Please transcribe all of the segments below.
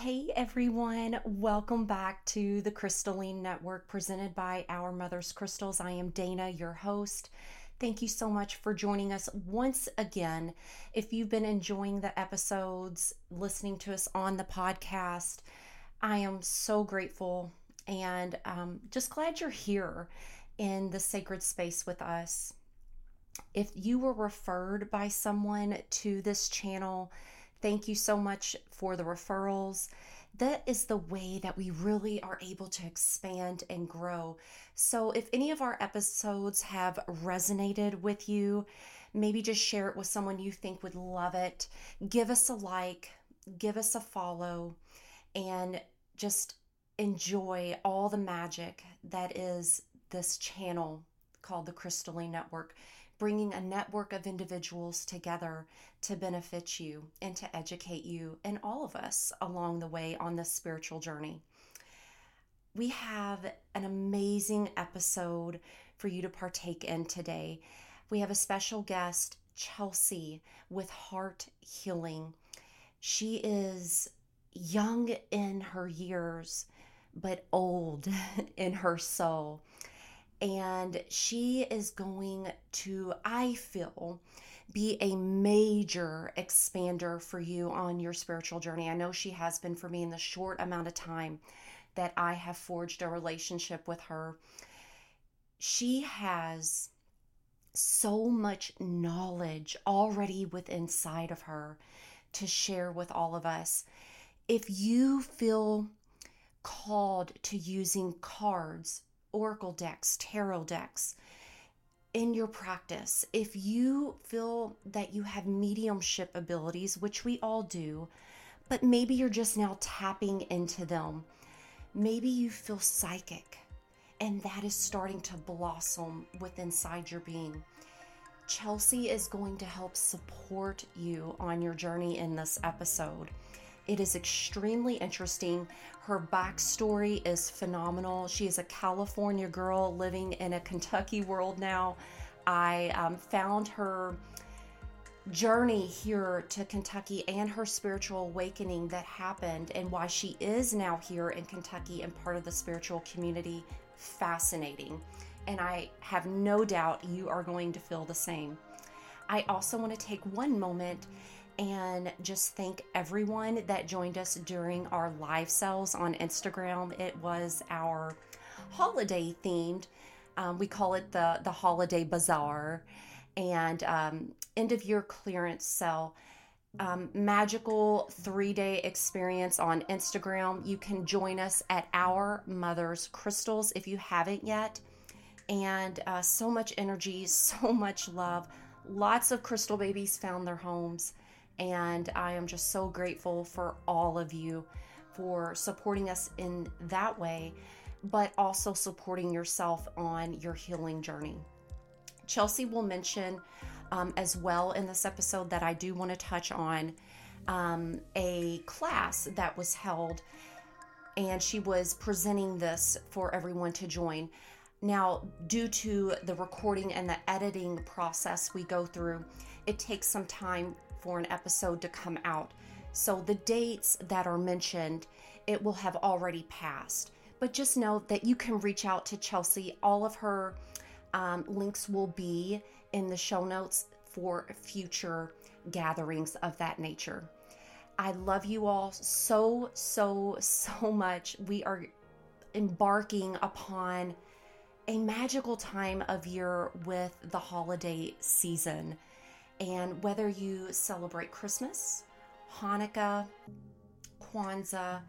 Hey everyone, welcome back to the Crystalline Network presented by Our Mother's Crystals. I am Dana, your host. Thank you so much for joining us once again. If you've been enjoying the episodes, listening to us on the podcast, I am so grateful and um, just glad you're here in the sacred space with us. If you were referred by someone to this channel, Thank you so much for the referrals. That is the way that we really are able to expand and grow. So, if any of our episodes have resonated with you, maybe just share it with someone you think would love it. Give us a like, give us a follow, and just enjoy all the magic that is this channel called the Crystalline Network bringing a network of individuals together to benefit you and to educate you and all of us along the way on this spiritual journey. We have an amazing episode for you to partake in today. We have a special guest, Chelsey, with Hart Healing. She is young in her years, but old in her soul and she is going to, I feel, be a major expander for you on your spiritual journey. I know she has been for me in the short amount of time that I have forged a relationship with her. She has so much knowledge already within inside of her to share with all of us. If you feel called to using cards oracle decks, tarot decks in your practice. If you feel that you have mediumship abilities, which we all do, but maybe you're just now tapping into them, maybe you feel psychic and that is starting to blossom with inside your being. Chelsey is going to help support you on your journey in this episode. It is extremely interesting. Her backstory is phenomenal. She is a California girl living in a Kentucky world now. I um, found her journey here to Kentucky and her spiritual awakening that happened and why she is now here in Kentucky and part of the spiritual community fascinating. And I have no doubt you are going to feel the same. I also want to take one moment and just thank everyone that joined us during our live sales on Instagram. It was our holiday themed. Um, we call it the the holiday bazaar and um, end of year clearance sale. Um, magical three day experience on Instagram. You can join us at Our Mother's Crystals if you haven't yet. And uh, so much energy, so much love. Lots of crystal babies found their homes. And I am just so grateful for all of you for supporting us in that way, but also supporting yourself on your healing journey. Chelsey will mention um, as well in this episode that I do want to touch on um, a class that was held, and she was presenting this for everyone to join. Now, due to the recording and the editing process we go through, it takes some time for an episode to come out. So the dates that are mentioned, it will have already passed. But just know that you can reach out to Chelsey. All of her um, links will be in the show notes for future gatherings of that nature. I love you all so, so, so much. We are embarking upon a magical time of year with the holiday season. And whether you celebrate Christmas, Hanukkah, Kwanzaa,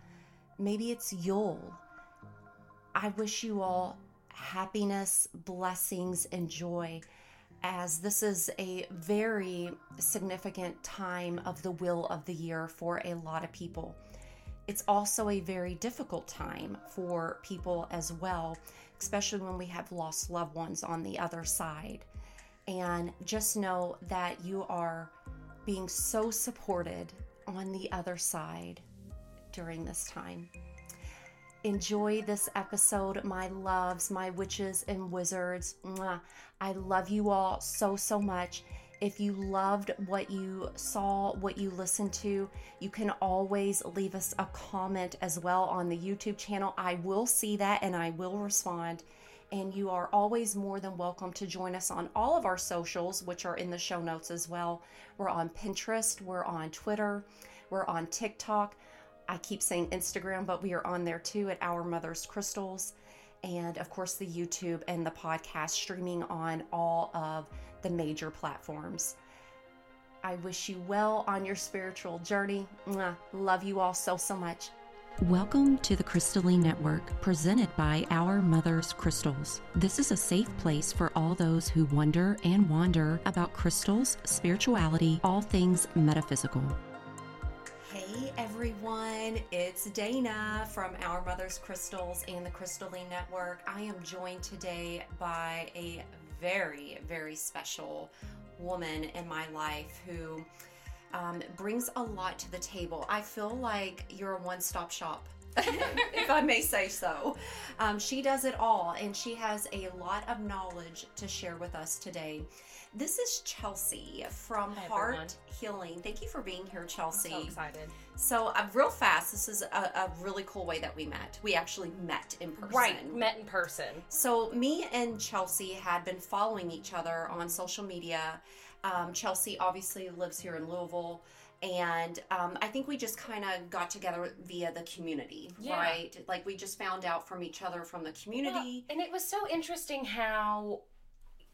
maybe it's Yule, I wish you all happiness, blessings, and joy as this is a very significant time of the will of the year for a lot of people. It's also a very difficult time for people as well, especially when we have lost loved ones on the other side. And just know that you are being so supported on the other side during this time. Enjoy this episode, my loves, my witches and wizards. Mwah. I love you all so, so much. If you loved what you saw, what you listened to, you can always leave us a comment as well on the YouTube channel. I will see that and I will respond. And you are always more than welcome to join us on all of our socials, which are in the show notes as well. We're on Pinterest, we're on Twitter, we're on TikTok. I keep saying Instagram, but we are on there too at Our Mother's Crystals. And of course, the YouTube and the podcast streaming on all of the major platforms. I wish you well on your spiritual journey. Love you all so, so much. Welcome to the Crystalline Network, presented by Our Mother's Crystals. This is a safe place for all those who wonder and wander about crystals, spirituality, all things metaphysical. Hey everyone, it's Dana from Our Mother's Crystals and the Crystalline Network. I am joined today by a very, very special woman in my life who um, brings a lot to the table. I feel like you're a one stop shop. if I may say so. Um, she does it all, and she has a lot of knowledge to share with us today. This is Chelsey from Hi, Hart everyone. Healing. Thank you for being here, Chelsey. So excited. So, uh, real fast, this is a, a really cool way that we met. We actually met in person. Right, met in person. So, me and Chelsey had been following each other on social media. Um, Chelsey obviously lives here in Louisville. And um, I think we just kind of got together via the community, Yeah. right? Like we just found out from each other from the community. and it was so interesting how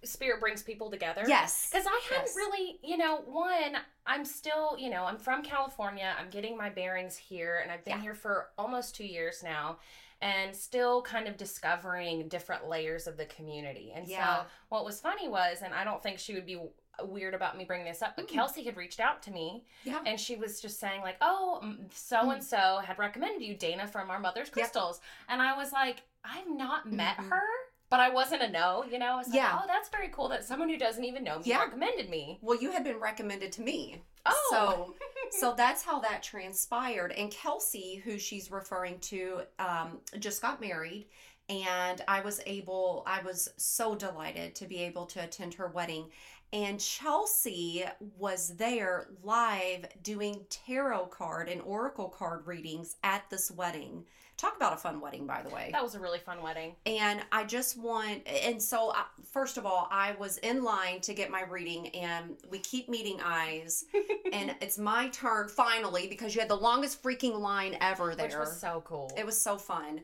spirit brings people together. yes. Because I hadn't Yes. really, you know, one, I'm still, you know, I'm from California. I'm getting my bearings here, and I've been Yeah. here for almost two years now, and still kind of discovering different layers of the community. And Yeah. so, what was funny was, and I don't think she would be weird about me bringing this up, but Mm. Kelsey had reached out to me Yeah. and she was just saying like oh so and so had recommended you dana from our mother's crystals and i was like i've not met Mhm. her but i wasn't a no you know i was like Yeah. oh that's very cool that someone who doesn't even know me Yeah. recommended me Well, you had been recommended to me. oh So, so that's how that transpired. And Kelsey, who she's referring to, um, just got married. And I was able, I was so delighted to be able to attend her wedding. And Chelsey was there live doing tarot card and oracle card readings at this wedding. Talk about a fun wedding, by the way. that was a really fun wedding And I just want, and so I, first of all, I was in line to get my reading, and we keep meeting eyes, and it's my turn finally because you had the longest freaking line ever there. which was so cool it was so fun.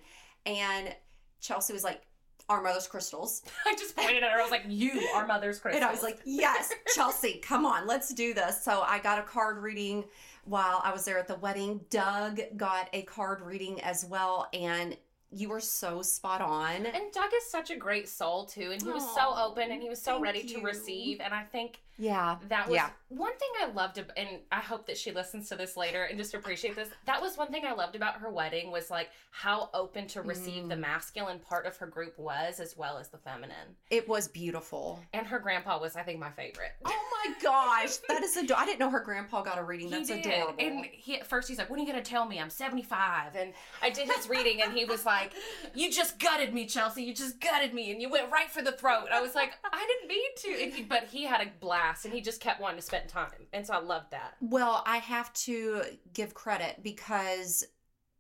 And Chelsey was like, Our mother's crystals. i just pointed at her i was like you our mother's crystals And I was like, Yes, Chelsey, come on, let's do this. So I got a card reading while I was there at the wedding. Doug got a card reading as well, and you were so spot on. and Doug is such a great soul too, and he was so open and he was so ready to receive. And I think Yeah. That was Yeah. one thing I loved, and I hope that she listens to this later and just appreciate this. That was one thing I loved about her wedding was like how open to receive Mm. the masculine part of her group was, as well as the feminine. It was beautiful. And her grandpa was, I think, my favorite. Oh my gosh, that is adorable. I didn't know her grandpa got a reading. That's he did. adorable. And he at first he's like, When are you gonna tell me I'm 75? And I did his reading and he was like, You just gutted me, Chelsey. You just gutted me and you went right for the throat. I was like, I didn't mean to. He, but he had a blast and he just kept wanting to spend time. And so I loved that. well, I have to give credit because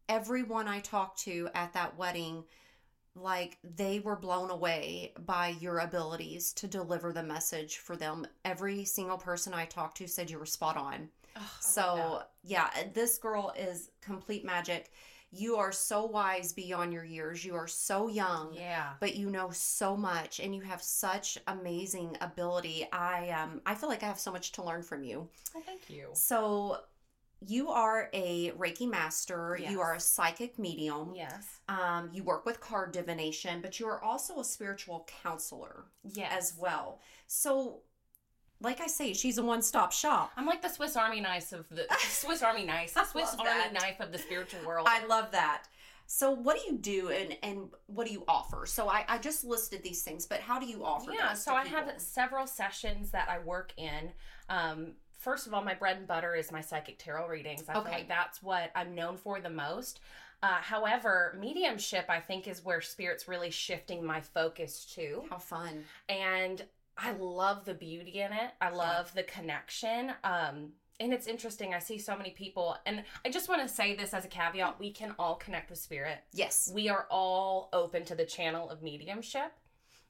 everyone I talked to at that wedding, like they were blown away by your abilities to deliver the message for them. Every single person I talked to said you were spot on. Oh, So, yeah, this girl is complete magic. You are so wise beyond your years. You are so young. yeah. but you know so much and you have such amazing ability. I um I feel like I have so much to learn from you. Well, thank you. So you are a Reiki master, Yes. you are a psychic medium. Yes. Um you work with card divination, but you are also a spiritual counselor Yes. as well. So like I say, she's a one-stop shop. I'm like the Swiss Army knife of the Swiss Army knife, I Swiss Army that. knife of the spiritual world. I love that. So what do you do and and what do you offer? So I, I just listed these things, but how do you offer yeah, so I have several sessions that I work in. Um, first of all, my bread and butter is my psychic tarot readings. I Okay. feel like that's what I'm known for the most. Uh, however, mediumship, I think, is where spirit's really shifting my focus to. How fun. And I love the beauty in it. I love the connection. Um, and it's interesting. I see so many people, and I just want to say this as a caveat: we can all connect with spirit. Yes. We are all open to the channel of mediumship.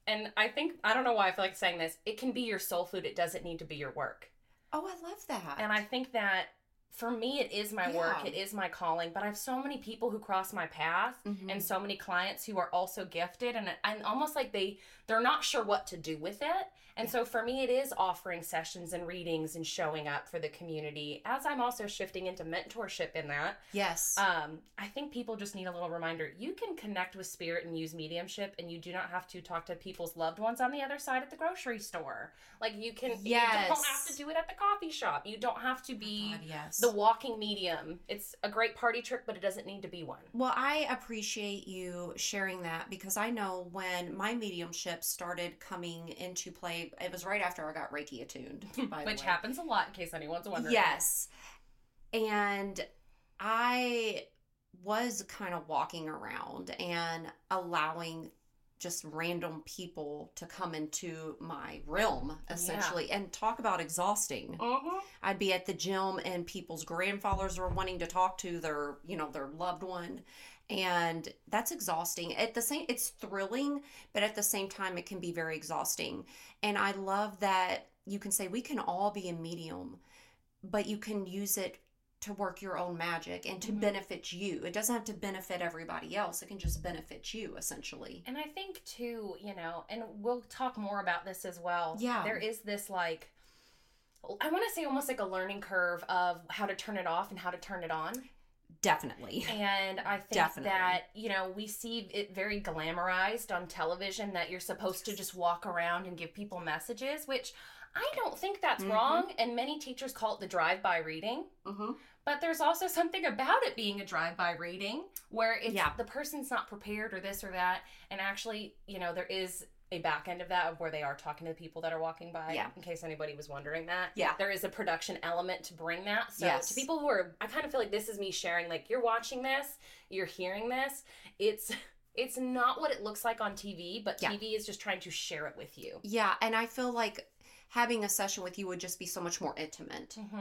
And I think I don't know why I feel like saying this. It can be your soul food. It doesn't need to be your work. Oh, I love that. And I think that for me, it is my work. It is my calling. But I have so many people who cross my path, Mhm. and so many clients who are also gifted, and and almost like they they're not sure what to do with it. And Yeah. so for me, it is offering sessions and readings and showing up for the community. As I'm also shifting into mentorship in that, yes. um, I think people just need a little reminder. You can connect with spirit and use mediumship, and you do not have to talk to people's loved ones on the other side at the grocery store. Like you can, you don't have to do it at the coffee shop. You don't have to be God, yes. the walking medium. It's a great party trick, but it doesn't need to be one. Well, I appreciate you sharing that because I know when my mediumship started coming into play, it was right after I got Reiki attuned, by Which the way. happens a lot in case anyone's wondering. Yes. And I was kind of walking around and allowing just random people to come into my realm essentially and talk about exhausting. hmm I'd be at the gym and people's grandfathers were wanting to talk to their, you know, their loved one. And that's exhausting. At the same it's thrilling, but at the same time it can be very exhausting. And I love that you can say we can all be a medium, but you can use it to work your own magic and to Mhm. benefit you. It doesn't have to benefit everybody else. It can just benefit you essentially. And I think too, you know, and we'll talk more about this as well. Yeah. There is this like I want to say almost like a learning curve of how to turn it off and how to turn it on. Definitely. And I think Definitely. that, you know, we see it very glamorized on television that you're supposed to just walk around and give people messages, which I don't think that's Mhm. wrong. And many teachers call it the drive by reading. Mm-hmm. But there's also something about it being a drive-by reading where it's Yeah. the person's not prepared or this or that, and actually, you know, there is a back end of that of where they are talking to the people that are walking by. Yeah. In case anybody was wondering that. Yeah. There is a production element to bring that. So Yes. to people who are, I kind of feel like this is me sharing. Like you're watching this, you're hearing this. It's it's not what it looks like on TV, but Yeah. TV is just trying to share it with you. Yeah, and I feel like having a session with you would just be so much more intimate. hmm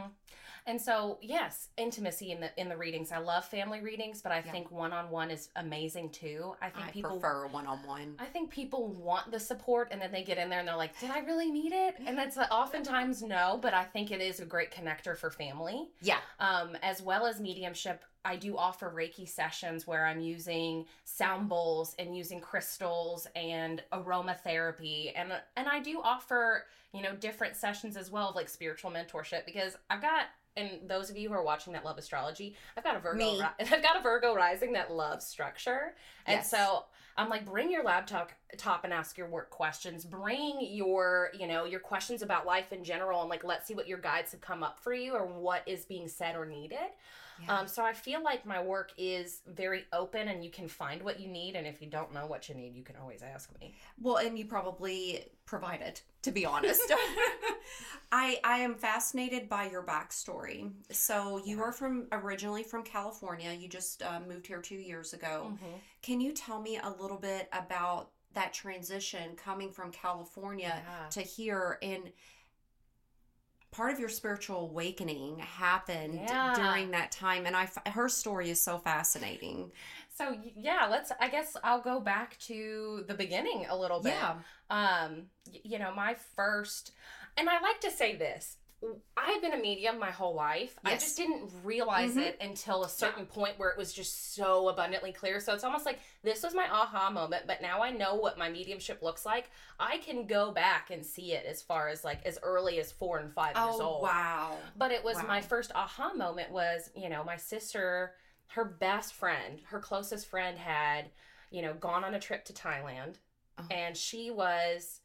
And so, yes, intimacy in the in the readings. I love family readings, but I Yeah. think one on one is amazing too. I think I people prefer one on one. I think people want the support, and then they get in there and they're like, "Did I really need it?" And that's uh, oftentimes no, but I think it is a great connector for family, Yeah. um, as well as mediumship. I do offer Reiki sessions where I'm using sound bowls and using crystals and aromatherapy, and and I do offer you know different sessions as well of like spiritual mentorship because I've got. And those of you who are watching that love astrology, I've got a Virgo. Ri- I've got a Virgo rising that loves structure, and Yes. so I'm like, bring your laptop top and ask your work questions. Bring your, you know, your questions about life in general, and like, let's see what your guides have come up for you or what is being said or needed. Yeah. Um, so I feel like my work is very open, and you can find what you need. And if you don't know what you need, you can always ask me. well, and you probably provide it, to be honest. I I am fascinated by your backstory. So you Yeah. are from originally from California. You just uh, moved here two years ago. Mhm. Can you tell me a little bit about that transition coming from California Yeah. to here and part of your spiritual awakening happened Yeah. during that time and I her story is so fascinating. So yeah, let's. I guess I'll go back to the beginning a little bit. Yeah. um you know my first and i like to say this i've been a medium my whole life. I just didn't realize Mhm. it until a certain point where it was just so abundantly clear. So it's almost like this was my aha moment but now i know what my mediumship looks like. I can go back and see it as far as like as early as four and five years Oh old. wow. but it was my first aha moment was, you know, my sister, her best friend, her closest friend had, you know, gone on a trip to Thailand Oh. and she was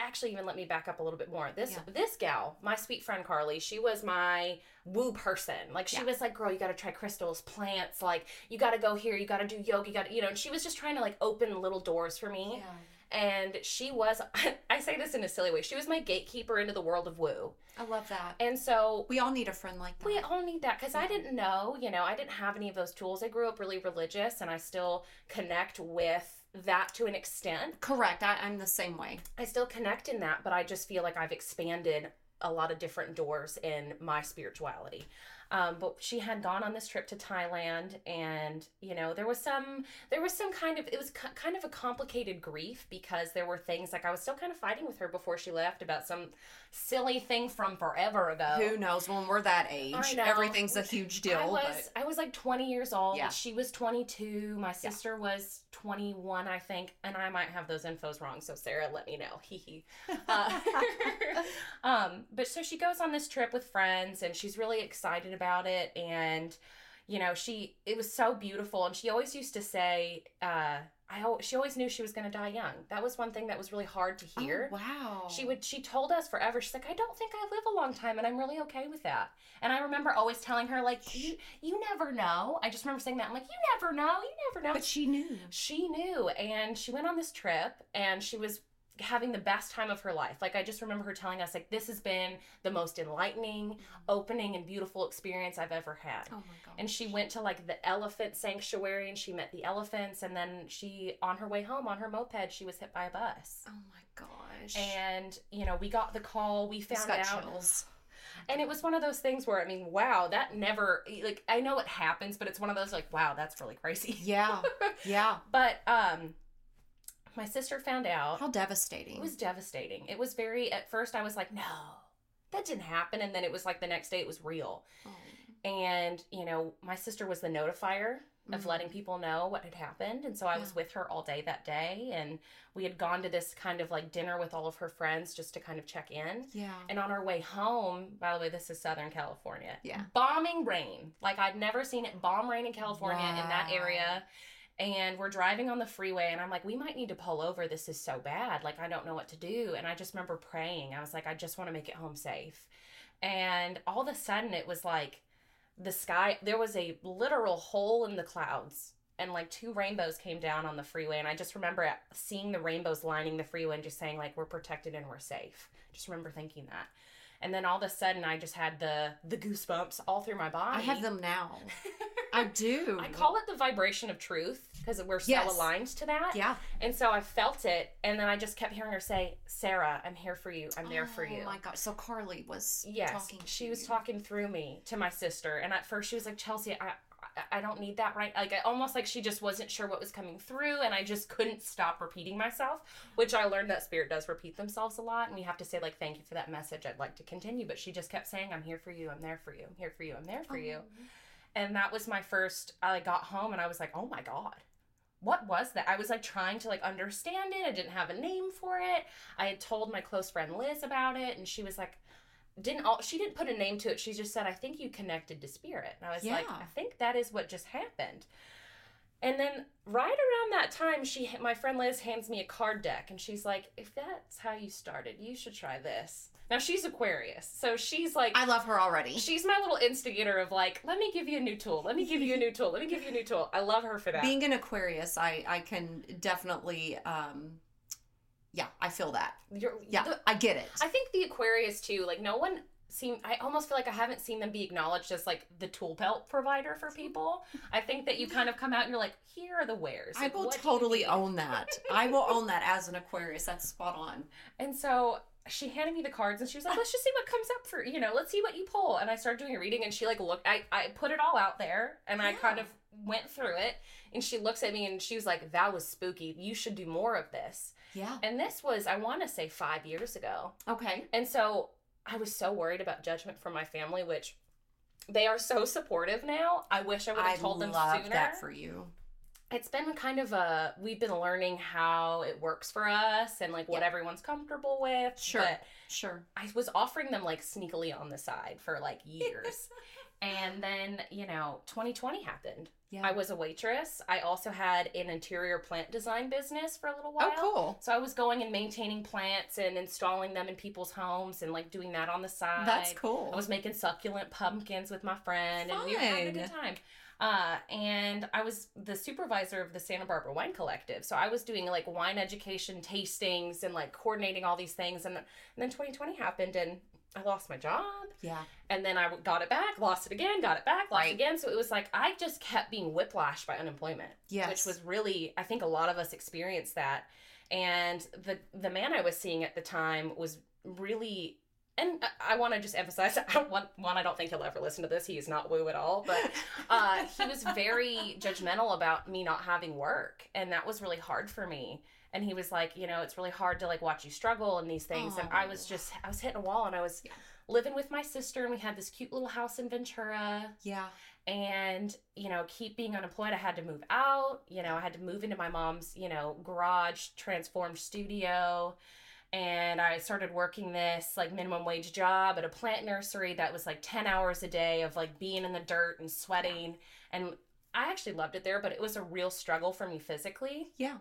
actually even let me back up a little bit more. This Yeah. this gal, my sweet friend Carly, she was my woo person. Like she Yeah. was like, "Girl, you got to try crystals, plants, like you got to go here, you got to do yoga, you got to, you know, and she was just trying to like open little doors for me and she was i say this in a silly way she was my gatekeeper into the world of woo I love that. and so We all need a friend like that. we all need that because i didn't know you know i didn't have any of those tools i grew up really religious and i still connect with that to an extent. Correct. I, I'm the same way. I still connect in that, but I just feel like I've expanded a lot of different doors in my spirituality. Um, but she had gone on this trip to Thailand, and you know there was some there was some kind of it was k- kind of a complicated grief because there were things like I was still kind of fighting with her before she left about some silly thing from forever ago. Who knows? When we're that age, everything's a huge deal. I was I was like 20 years old. Yeah. She was 22. My sister was 21, I think, and I might have those infos wrong. So Sarah, let me know. Hee hee. Uh, um, but so she goes on this trip with friends, and she's really excited about it. And you know, she it was so beautiful, and she always used to say. Uh, I she always knew she was going to die young. That was one thing that was really hard to hear. Oh, wow. She would she told us forever. She's like, I don't think I live a long time and I'm really okay with that. And I remember always telling her, like, you you never know. I just remember saying that. I'm like, you never know, you never know. But she knew. she knew and she went on this trip and she was having the best time of her life. Like I just remember her telling us like this has been the most enlightening, opening and beautiful experience I've ever had. Oh my god. And she went to like the elephant sanctuary and she met the elephants and then she on her way home on her moped she was hit by a bus. Oh my gosh. And you know, we got the call, we found got out chills. and it was one of those things where I mean, wow, that never like I know it happens, but it's one of those like, wow, that's really crazy. Yeah. Yeah. But um my sister found out. How devastating. It was devastating. It was very at first I was like, no, that didn't happen and then it was like the next day it was real. Oh. And, you know, my sister was the notifier of Mhm. letting people know what had happened. And so I was with her all day that day and we had gone to this kind of like dinner with all of her friends just to kind of check in. Yeah. And on our way home, by the way, this is Southern California. Yeah. Bombing rain. Like I'd never seen it bomb rain in California in that area. And we're driving on the freeway, and I'm like, we might need to pull over. This is so bad. Like, I don't know what to do. And I just remember praying. I was like, I just want to make it home safe. And all of a sudden, it was like the sky, there was a literal hole in the clouds. And like two rainbows came down on the freeway. And I just remember seeing the rainbows lining the freeway and just saying, like, we're protected and we're safe. Just remember thinking that. And then all of a sudden, I just had the the goosebumps all through my body. I have them now. I do. I call it the vibration of truth because we're so Yes. aligned to that. Yeah. And so I felt it, and then I just kept hearing her say, "Sarah, I'm here for you. I'm there for oh you." Oh my god. So Carly was Yes, she was you. talking through me to my sister, and at first she was like, "Chelsey, I." I- don't need that right. Like I almost like she just wasn't sure what was coming through, and I just couldn't stop repeating myself. Which I learned that spirit does repeat themselves a lot, and we have to say like, "Thank you for that message. I'd like to continue." But she just kept saying, "I'm here for you. I'm there for you. I'm here for you. I'm there for oh. you." And that was my first i got home and i was like oh my god what was that? I was like trying to like understand it. I didn't have a name for it. I had told my close friend liz about it and she was like didn't all she didn't put a name to it. She just said i think you connected to spirit. And i was like i think that is what just happened. And then right around that time she my friend liz hands me a card deck and she's like if that's how you started you should try this now she's aquarius so she's like I love her already. She's my little instigator of like, let me give you a new tool. Let me give you a new tool. Let me give you a new tool. I love her for that. Being an Aquarius, I I can definitely um yeah, I feel that. You're, Yeah, the- I get it. I think the Aquarius too. Like no one seem. I almost feel like I haven't seen them be acknowledged as like the tool belt provider for people. I think that you kind of come out and you're like, here are the wares. I will what do you totally own that. I will own that as an Aquarius. That's spot on. And so she handed me the cards and she was like, let's just see what comes up for, you know, let's see what you pull. And I started doing a reading and she like looked, I, I put it all out there and I kind of went through it and she looks at me and she was like, that was spooky. You should do more of this. Yeah. And this was, I want to say five years ago. Okay. And so I was so worried about judgment from my family, which they are so supportive now. I wish I would have told them love sooner that for you. It's been kind of a we've been learning how it works for us and like what Yeah. everyone's comfortable with Sure. but Sure. i was offering them like sneakily on the side for like years and then you know 2020 happened Yeah. i was a waitress i also had an interior plant design business for a little while oh, cool. so i was going and maintaining plants and installing them in people's homes and like doing that on the side That's cool. I was making succulent pumpkins with my friend, and we were having a good time. Uh, and I was the supervisor of the Santa Barbara Wine Collective, so I was doing like wine education tastings and like coordinating all these things. And, and then 2020 happened, and I lost my job Yeah. and then I got it back, lost it again, got it back, lost Right. it again. So it was like I just kept being whiplashed by unemployment, Yes. which was really I think a lot of us experienced that. And the the man I was seeing at the time was really and I, I want to just emphasize I don't want one I don't think he'll ever listen to this. He is not woo at all, but uh, he was very judgmental about me not having work, and that was really hard for me. And he was like, you know, it's really hard to like watch you struggle and these things. And I was just, I was hitting a wall, and I was Yeah. living with my sister, and we had this cute little house in Ventura. yeah. And you know, keep being unemployed, I had to move out. You know, I had to move into my mom's, you know, garage transformed studio. And I started working this like minimum wage job at a plant nursery that was like 10 hours a day of like being in the dirt and sweating. And I actually loved it there, but it was a real struggle for me physically. Yeah.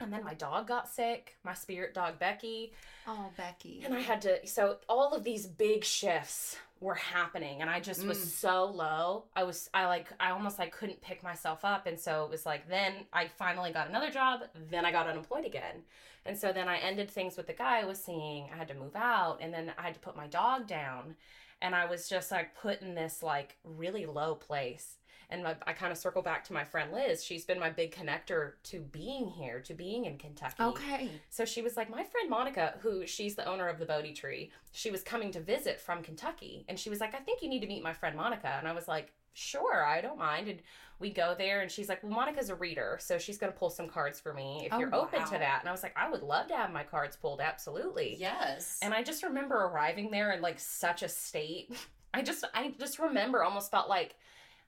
And then my dog got sick, my spirit dog Becky. Oh, Becky. And I had to, so all of these big shifts were happening and I just was Mm. so low. I was, I like, I almost like couldn't pick myself up. And so it was like, then I finally got another job. Then I got unemployed again. And so then I ended things with the guy I was seeing. I had to move out and then I had to put my dog down. And I was just like put in this like really low place. And my, I kind of circle back to my friend Liz. She's been my big connector to being here, to being in Kentucky. okay. So she was like, my friend Monica, who she's the owner of the Bodhi Tree, she was coming to visit from Kentucky. And she was like, I think you need to meet my friend Monica. And I was like, sure, I don't mind. And we go there and she's like, well, Monica's a reader. So she's going to pull some cards for me if Oh, you're open wow. to that. And I was like, I would love to have my cards pulled. Absolutely. Yes. And I just remember arriving there in like such a state. I just, I just remember almost felt like,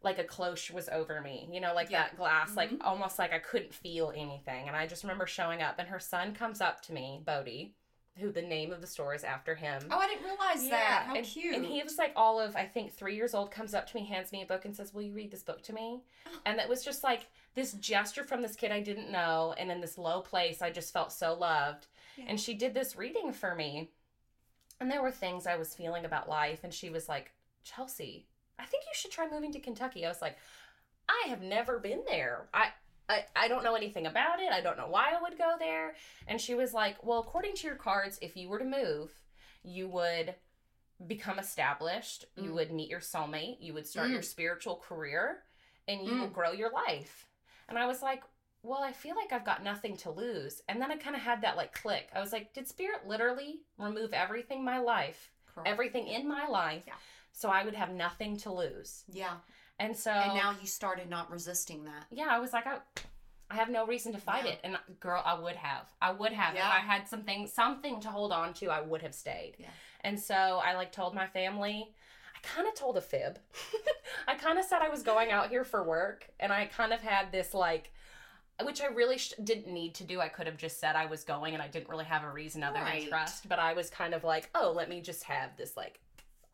like a cloche was over me, you know, like Yeah. that glass, like Mhm. almost like I couldn't feel anything. And I just remember showing up, and her son comes up to me, Bodie, who the name of the store is after him. oh, I didn't realize that. How and, cute. And he was like all of I think three years old, comes up to me, hands me a book, and says, "Will you read this book to me?" Oh. And that was just like this gesture from this kid I didn't know, and in this low place, I just felt so loved. Yeah. And she did this reading for me, and there were things I was feeling about life, and she was like, "Chelsey, I think you should try moving to Kentucky." I was like, "I have never been there. I." I, I don't know anything about it. I don't know why I would go there. And she was like, Well, according to your cards, if you were to move, you would become established, you Mm. would meet your soulmate, you would start your Mm. spiritual career, and you will Mm. grow your life. And I was like, Well, I feel like I've got nothing to lose. And then I kind of had that like click. I was like, Did spirit literally remove everything in my life, Correct. everything in my life, Yeah. so I would have nothing to lose? Yeah. And so And now you started not resisting that. yeah, I was like, I, I have no reason to fight Yeah. it. And girl, I would have. I would have. Yeah. If I had something something to hold on to, I would have stayed. Yeah. And so I like told my family. I kind of told a fib. I kind of said I was going out here for work, and I kind of had this like, which I really sh- didn't need to do. I could have just said I was going, and I didn't really have a reason other Right. than trust. But I was kind of like, oh, let me just have this like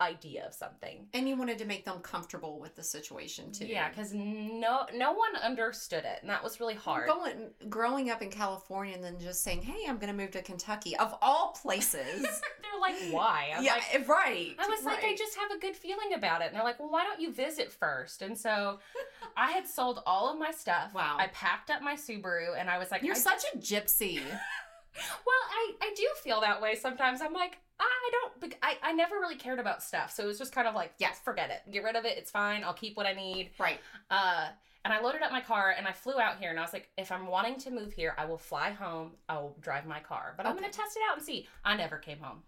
idea of something. And you wanted to make them comfortable with the situation too. Yeah, because no no one understood it, and that was really hard. Going, growing up in California and then just saying, "Hey, I'm going to move to Kentucky," of all places. They're like, why? I'm yeah, like, right. I was like, I just have a good feeling about it. And they're like, well, why don't you visit first? And so I had sold all of my stuff. Wow. I packed up my Subaru and I was like, You're such a gypsy. well, I, I do feel that way sometimes. I'm like, I don't, I, I never really cared about stuff. So it was just kind of like, yeah, forget it. Get rid of it. It's fine. I'll keep what I need. right. Uh, and I loaded up my car and I flew out here and I was like, if I'm wanting to move here, I will fly home. I will drive my car, but I'm going to test it out and see. I never came home.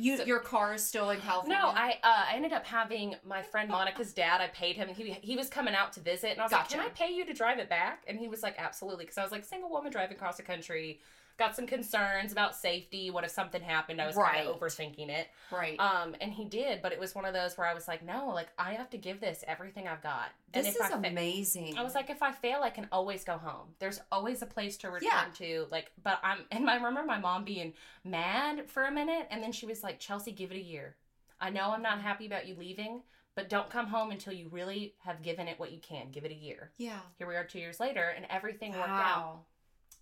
You, So- your car is still in California. No, I uh, I ended up having my friend Monica's dad. I paid him. He he was coming out to visit, and I was Gotcha. like, "Can I pay you to drive it back?" And he was like, "Absolutely," because I was like, single woman driving across the country, got some concerns about safety. What if something happened? I was kind of overthinking it. right. Um, and he did, but it was one of those where I was like, "No, like I have to give this everything I've got." And this if is I fa- amazing. I was like, if I fail, I can always go home. There's always a place to return Yeah. to. Like, but I'm, and I remember my mom being mad for a minute, and then she was like, Chelsey, give it a year. I know I'm not happy about you leaving, but don't come home until you really have given it what you can. Give it a year. yeah. Here we are two years later, and everything worked out.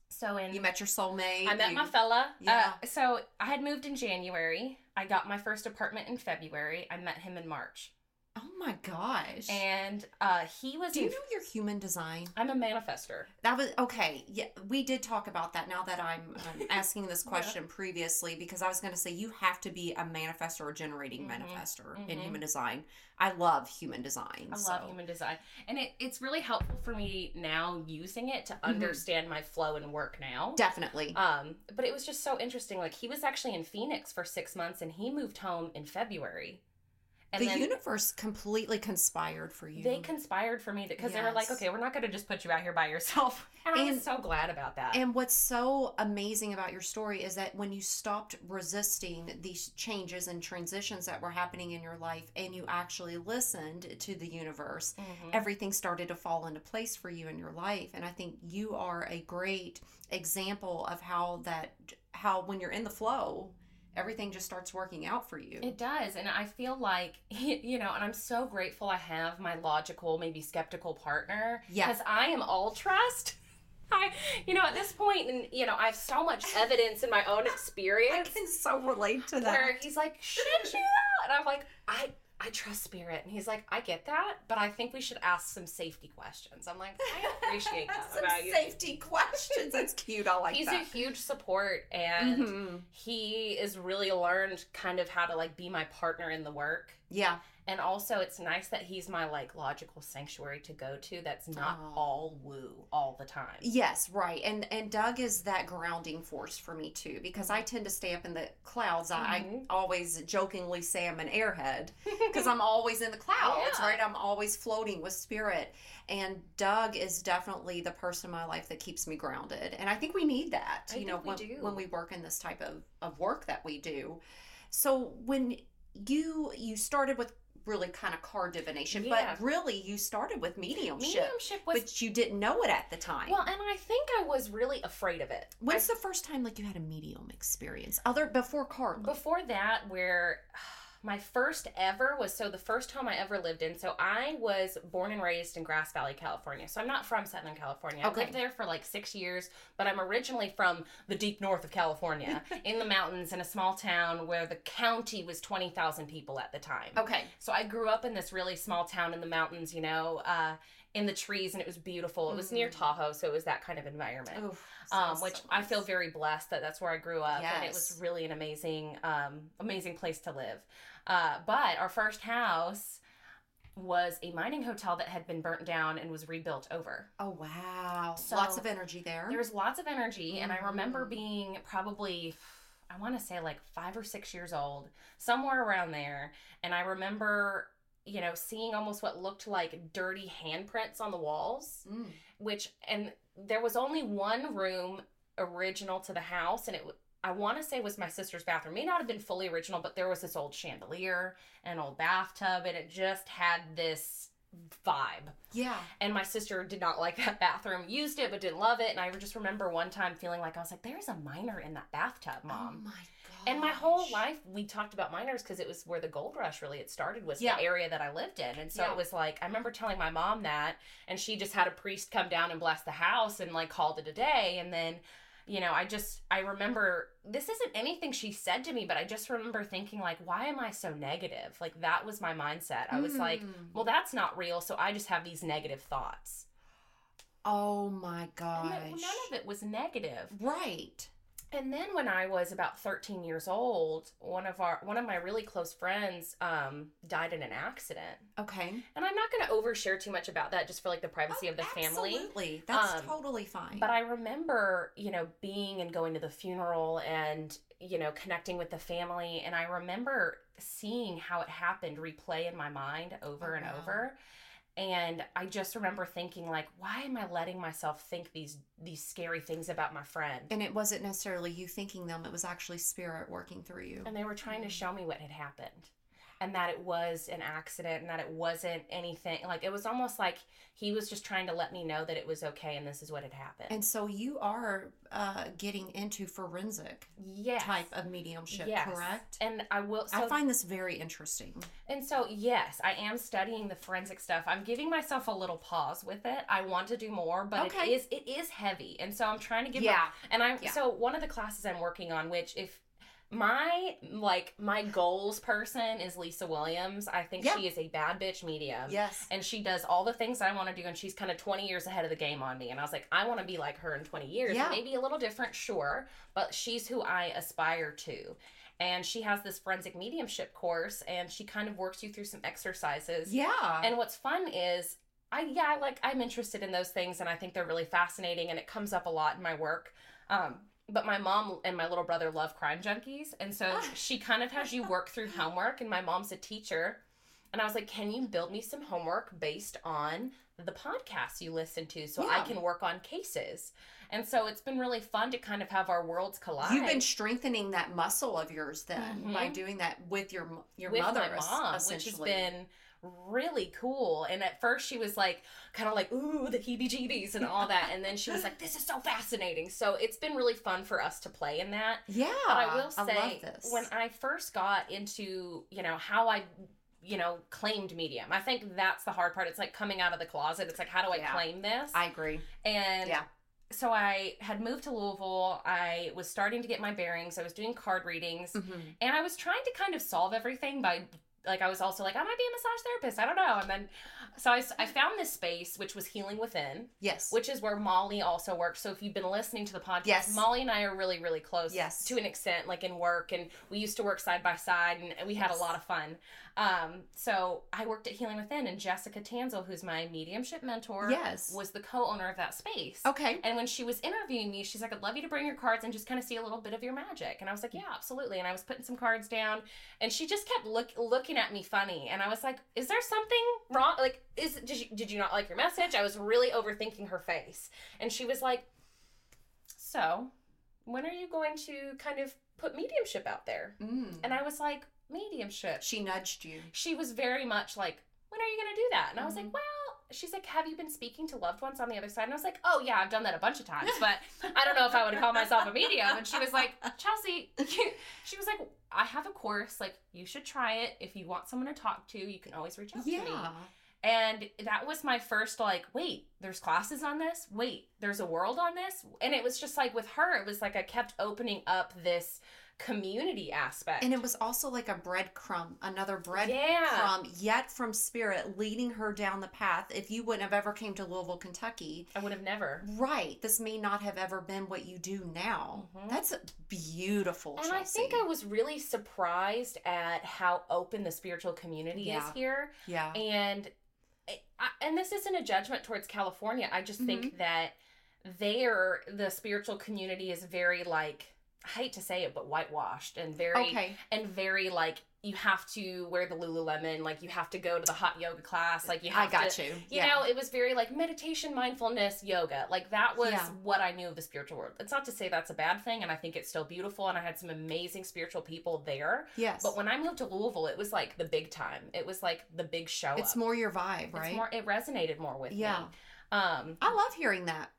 So in You met your soulmate. I met you- my fella. Yeah. Uh, so I had moved in January. I got my first apartment in February. I met him in March. Oh my gosh. And uh, he was. do you in- know your human design? I'm a manifestor. That was okay. Yeah, we did talk about that. Now that I'm um, asking this question previously, because I was going to say you have to be a manifestor or generating Mhm, manifestor in mhm. human design. I love human design. I so- love human design, and it, it's really helpful for me now using it to Mm-hmm. understand my flow and work now. Definitely. Um, but it was just so interesting. Like he was actually in Phoenix for six months, and he moved home in February. And the universe completely conspired for you. they conspired for me because they were like, "Okay, we're not going to just put you out here by yourself." And, I And- was so glad about that. And what's so amazing about your story is that when you stopped resisting these changes and transitions that were happening in your life and you actually listened to the universe, Mhm. everything started to fall into place for you in your life. And I think you are a great example of how that, how when you're in the flow, everything just starts working out for you. It does. And I feel like, you know, and I'm so grateful I have my logical, maybe skeptical partner. Yeah. Because I am all trust. I, you know, at this point, and you know, I have so much evidence in my own experience. I can so relate to that. where he's like, "Should you?" though?" And I'm like, "I, I trust Spirit," and he's like, "I get that, but I think we should ask some safety questions." I'm like, "I appreciate that Some about you." safety questions. That's cute. I like He's that. a huge support, and Mhm. he is really learned kind of how to like be my partner in the work. Yeah. And also, it's nice that he's my like logical sanctuary to go to. That's not all woo all the time. Yes, right. And and Doug is that grounding force for me too because I tend to stay up in the clouds. I, I mm-hmm. always jokingly say I'm an airhead because I'm always in the clouds, Yeah. right? I'm always floating with spirit. And Doug is definitely the person in my life that keeps me grounded. And I think we need that, I you know, we when, do. when we work in this type of, of work that we do. So when you you started with really kind of card divination, Yeah. but really you started with mediumship. Mediumship was But you didn't know it at the time. well, and I think I was really afraid of it. When's the first time like you had a medium experience? Other before card. Before that, where my first ever was so the first home I ever lived in. So I was born and raised in Grass Valley, California. So I'm not from Southern California. I lived there for like six years, but I'm originally from the deep north of California, in the mountains, in a small town where the county was twenty thousand people at the time. Okay. So I grew up in this really small town in the mountains, you know, uh, in the trees, and it was beautiful. It was near Mhm. Tahoe, so it was that kind of environment Oof, um, which so I feel very blessed that that's where I grew up, and it was really an amazing, um, amazing place to live. Uh, but our first house was a mining hotel that had been burnt down and was rebuilt over. Oh wow. So- Lots of energy there. There was lots of energy, and I remember Mhm. being probably, I want to say like five or six years old, somewhere around there, and I remember. You know, seeing almost what looked like dirty handprints on the walls Mm. which and there was only one room original to the house and it I want to say was my sister's bathroom. May not have been fully original, but there was this old chandelier, an old bathtub, and it just had this vibe. Yeah. And my sister did not like that bathroom, used it but didn't love it. And I just remember one time feeling like I was like, "There's a miner in that bathtub, mom." Oh my god. And my whole life, we talked about miners because it was where the gold rush really it started was Yeah. the area that I lived in, and so Yeah. it was like I remember telling my mom that, and she just had a priest come down and bless the house and like called it a day, and then, you know, I just I remember this isn't anything she said to me, but I just remember thinking like, why am I so negative? Like that was my mindset. I was like, Mm. well, that's not real, so I just have these negative thoughts. Oh my gosh. then none of it was negative. Right. And then when I was about 13 years old, one of our one of my really close friends um, died in an accident. Okay. And I'm not going to overshare too much about that just for like the privacy Oh, of the family. Absolutely. That's Um, totally fine. But I remember, you know, being and going to the funeral and, you know, connecting with the family and I remember seeing how it happened replay in my mind over Oh, and wow. over. And I just remember thinking like, why am I letting myself think these these scary things about my friend? and it wasn't necessarily you thinking them, it was actually spirit working through you. and they were trying Mm. to show me what had happened and that it was an accident and that it wasn't anything like it was almost like he was just trying to let me know that it was okay and this is what had happened And so you are uh, getting into forensic yes type of mediumship, yes. correct? and i will so I find this very interesting. and so yes i am studying the forensic stuff i'm giving myself a little pause with it i want to do more but Okay. it is it is heavy and so i'm trying to give Yeah. And I Yeah. so one of the classes I'm working on, which if My like my goals person is Lisa Williams. I think Yeah. she is a bad bitch medium. Yes. And she does all the things I want to do, and she's kind of 20 years ahead of the game on me. And I was like, I want to be like her in 20 years. Yeah. Maybe a little different, sure, but she's who I aspire to. And she has this forensic mediumship course, and she kind of works you through some exercises. Yeah. And what's fun is, I yeah, like I'm interested in those things, and I think they're really fascinating, and it comes up a lot in my work. Um, but my mom and my little brother love crime junkies, and so Ah. she kind of has you work through homework. And my mom's a teacher, and I was like, "Can you build me some homework based on the podcasts you listen to, so I can work on cases?" And so it's been really fun to kind of have our worlds collide. You've been strengthening that muscle of yours then Mhm. by doing that with your your with mother, mom, which has essentially. been really cool. And at first she was like, kind of like, ooh, the heebie-jeebies and all that. And then she was like, this is so fascinating. So it's been really fun for us to play in that. yeah. But I will love say, this. when I first got into, you know, how I, you know, claimed medium, I think that's the hard part. It's like coming out of the closet. It's like, how do I Yeah. claim this? I agree. And Yeah. so I had moved to Louisville. I was starting to get my bearings. I was doing card readings. Mhm. And I was trying to kind of solve everything by, like, I was also like, I might be a massage therapist. I don't know. And then, so I, I found this space, which was Healing Within, Yes. which is where Molly also works. So if you've been listening to the podcast, Yes. Molly and I are really, really close Yes. to an extent, like in work. And we used to work side by side and we had Yes. a lot of fun. Um, so I worked at Healing Within, and Jessica Tanzel, who's my mediumship mentor, Yes. was the co owner of that space. okay. And when she was interviewing me, she's like, I'd love you to bring your cards and just kind of see a little bit of your magic. And I was like, yeah, absolutely. And I was putting some cards down and she just kept look, looking at me funny. And I was like, is there something wrong? Like, is did you, did you not like your message? I was really overthinking her face. And she was like, so when are you going to kind of put mediumship out there? Mm. And I was like, mediumship She nudged you. she was very much like, when are you going to do that? And I was like, mm-hmm. well, she's like, have you been speaking to loved ones on the other side? And I was like, oh, yeah, I've done that a bunch of times, but I don't know if I would call myself a medium. And she was like, Chelsey, she was like, I have a course. Like, you should try it. If you want someone to talk to, you can always reach out to me. Yeah. And that was my first, like, wait, there's classes on this? Wait, there's a world on this? And it was just like with her, it was like I kept opening up this community aspect. And it was also like a breadcrumb, another breadcrumb, yeah. yet from spirit leading her down the path. If you wouldn't have ever came to Louisville, Kentucky, I would have never. right, this may not have ever been what you do now. Mhm. That's beautiful. And I think I was really surprised at how open the spiritual community Yeah. is here. yeah. And I- and this isn't a judgment towards California. I just Mm-hmm. think that there the spiritual community is very like I hate to say it, but whitewashed and very Okay. and very like you have to wear the Lululemon, like you have to go to the hot yoga class, like you I got to you. you yeah. know, it was very like meditation, mindfulness, yoga. Like that was Yeah. what I knew of the spiritual world. It's not to say that's a bad thing, and I think it's still beautiful, and I had some amazing spiritual people there. yes. But when I moved to Louisville, it was like the big time. It was like the big show. it's up. more your vibe, It's right? more. It resonated more with you. Yeah. me. Um. I love hearing that.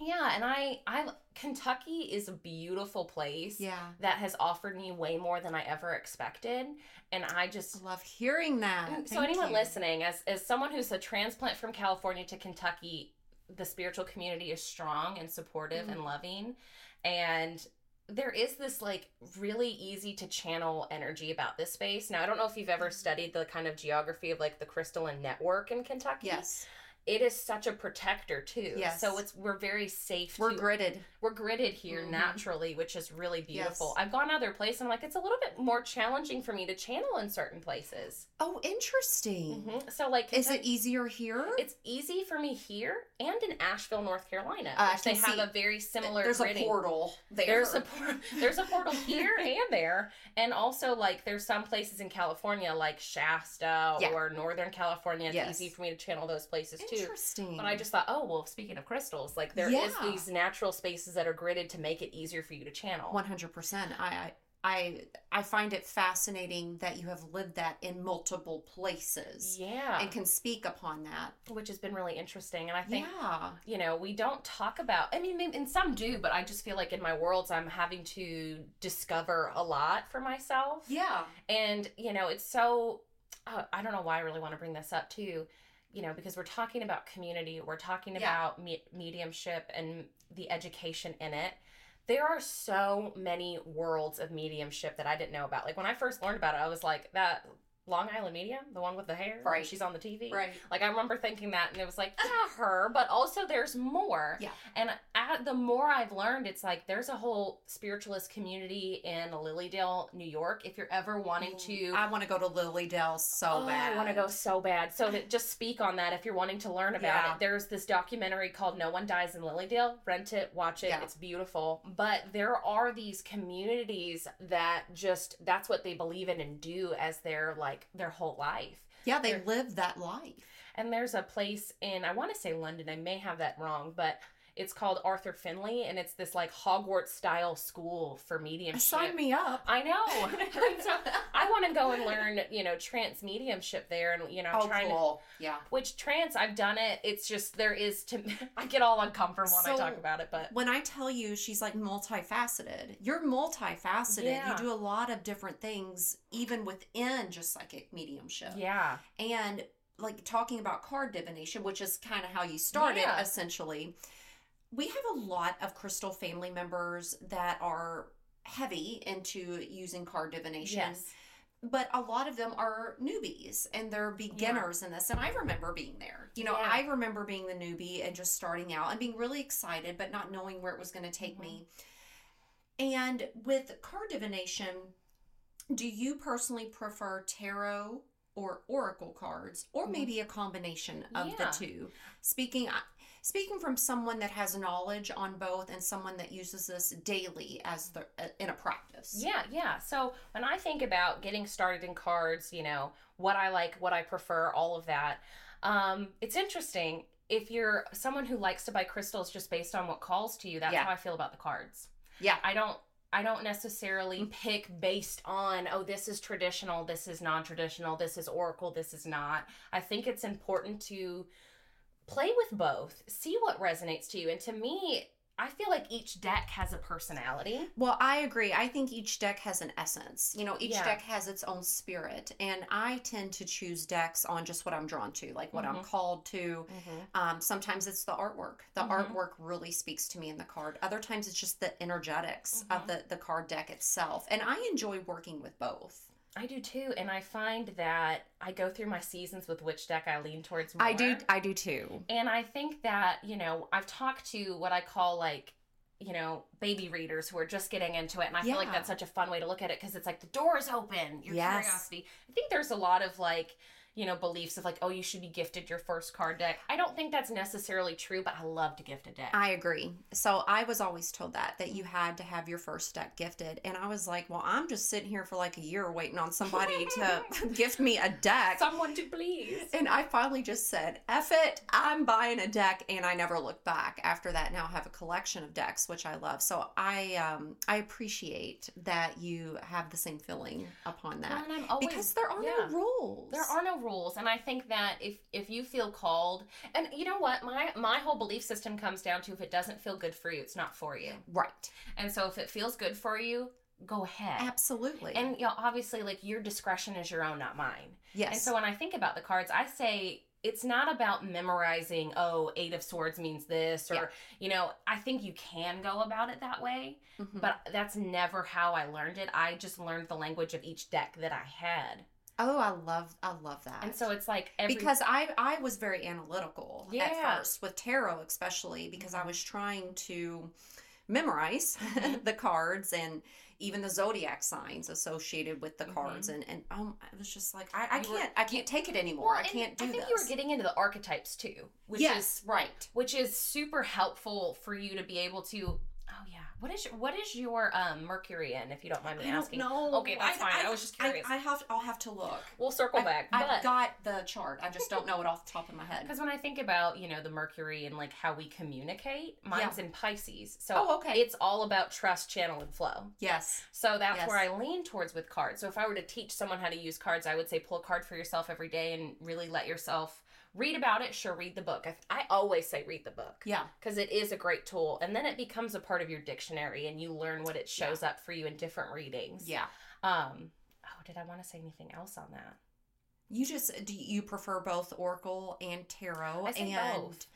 Yeah, and I, I, Kentucky is a beautiful place. Yeah. That has offered me way more than I ever expected, and I just love hearing that. Mm, so Thank anyone you. listening as as someone who's a transplant from california to kentucky the spiritual community is strong and supportive Mhm. and loving and there is this like really easy to channel energy about this space now i don't know if you've ever studied the kind of geography of like the crystalline network in kentucky Yes. It is such a protector too Yes. so it's we're very safe We're to, gridded. we're gridded here Mhm. naturally, which is really beautiful. Yes. I've gone other places and I'm like, it's a little bit more challenging for me to channel in certain places. Oh, interesting. Mhm. So like, Is it easier here? It's easy for me here and in Asheville, North Carolina. Uh, they have a very similar. There's gridding. a portal there. There's a por- there's a portal here and there, and also like there's some places in California like Shasta Yeah. or Northern California. It's Yes. easy for me to channel those places too. interesting. But I just thought, oh well, speaking of crystals, like there is Yeah. these natural spaces that are gridded to make it easier for you to channel. One hundred percent. I I I I find it fascinating that you have lived that in multiple places Yeah, and can speak upon that. which has been really interesting, and I think yeah. you know, we don't talk about, I mean, and some do, but I just feel like in my worlds, I'm having to discover a lot for myself. Yeah. And, you know, it's so, uh, I don't know why I really want to bring this up too, you know, because we're talking about community, we're talking Yeah. about me- mediumship and the education in it. there are so many worlds of mediumship that I didn't know about. Like when I first learned about it, I was like, that Long Island Medium, the one with the hair, Right. She's on the TV, Right. Like I remember thinking that, and it was like, yeah, her, but also there's more. Yeah. And the more I've learned, it's like there's a whole spiritualist community in Lily Dale, New York. If you're ever wanting to, I want to go to Lily Dale so Oh, bad. I want to go so bad. So to just speak on that, if you're wanting to learn about Yeah. it, there's this documentary called "No One Dies in Lily Dale." Rent it, watch it. Yeah. It's beautiful. But there are these communities that just that's what they believe in and do as their like their whole life. Yeah, they They're- live that life. And there's a place in I want to say London. I may have that wrong, but it's called Arthur Findlay, and it's this like Hogwarts style school for mediumship. Sign me up. I know. So I want to go and learn, you know, trance mediumship there, and you know, Oh, trying to cool. Yeah. which trance I've done it. It's just there is to I get all uncomfortable when I talk about it, but When I tell you she's like multifaceted, you're multifaceted. Yeah. You do a lot of different things, even within just psychic mediumship. yeah, And like talking about card divination, which is kind of how you started Yeah. essentially. We have a lot of crystal family members that are heavy into using card divination. yes, but a lot of them are newbies and they're beginners in this and i remember being there you know Yeah. i remember being the newbie and just starting out and being really excited but not knowing where it was going to take me Mm-hmm. and with card divination do you personally prefer tarot or oracle cards or Mhm. maybe a combination of Yeah. the two speaking speaking from someone that has knowledge on both and someone that uses this daily as the in a practice yeah, yeah. So when I think about getting started in cards, you know, what I like, what I prefer, all of that, um, it's interesting. If you're someone who likes to buy crystals just based on what calls to you, that's Yeah. how I feel about the cards. yeah I don't I don't necessarily pick based on oh this is traditional, this is non-traditional, this is oracle, this is not. I think it's important to play with both, see what resonates to you. And to me, I feel like each deck has a personality. Well, I agree. I think each deck has an essence. You know, each Yeah. deck has its own spirit. And I tend to choose decks on just what I'm drawn to, like what I'm Mhm. called to. Um, sometimes it's the artwork. The Mhm. artwork really speaks to me in the card. Other times it's just the energetics of the, the card deck itself. And I enjoy working with both. I do too, and I find that I go through my seasons with which deck I lean towards more. I do I do too. And I think that, you know, I've talked to what I call like, you know, baby readers who are just getting into it. And I feel like that's such a fun way to look at it because it's like the door is open, your Yes. curiosity. I think there's a lot of like, you know, beliefs of like, oh, you should be gifted your first card deck. I don't think that's necessarily true, but I love to gift a deck. I agree. So I was always told that that you had to have your first deck gifted, and I was like, "Well, I'm just sitting here for like a year waiting on somebody to gift me a deck." Someone to please. And I finally just said, F it, I'm buying a deck. And I never looked back after that. Now I have a collection of decks, which I love. So I um I appreciate that you have the same feeling upon that. Well, and I'm always, because there are yeah. no rules. There are no rules, and I think that if if you feel called, and you know what, my my whole belief system comes down to if it doesn't feel good for you, it's not for you. Right. And so if it feels good for you, go ahead. Absolutely. And you know, obviously, like your discretion is your own, not mine. yes. And so when I think about the cards, I say it's not about memorizing. Oh, eight of swords means this, or Yeah. you know, I think you can go about it that way, Mhm. but that's never how I learned it. I just learned the language of each deck that I had, oh, I love I love that. and so it's like every because I I was very analytical Yeah. at first with tarot especially because I was trying to memorize Mhm. the cards and even the zodiac signs associated with the cards and and um I was just like I, I Mm-hmm. You were- can't I can't take it anymore Well, I can't do this. I think this you were getting into the archetypes too, which yes is right which is super helpful for you to be able to. Oh yeah, what is what is your um Mercury in? If you don't mind me I asking. No. Okay, that's fine. I was just curious. I, I have I'll have to look We'll circle I, back, I've got the chart I just don't know it off the top of my head because when I think about you know the Mercury and like how we communicate, mine's in Pisces, so Oh, okay. it's all about trust, channel, and flow. yes So that's Yes. where I lean towards with cards. So if I were to teach someone how to use cards, I would say pull a card for yourself every day and really let yourself read about it. Sure, read the book. I, I always say read the book yeah because it is a great tool, and then it becomes a part of your dictionary, and you learn what it shows up for you in different readings. yeah Um. Oh, did I want to say anything else on that? You just do you prefer both Oracle and Tarot I say and both.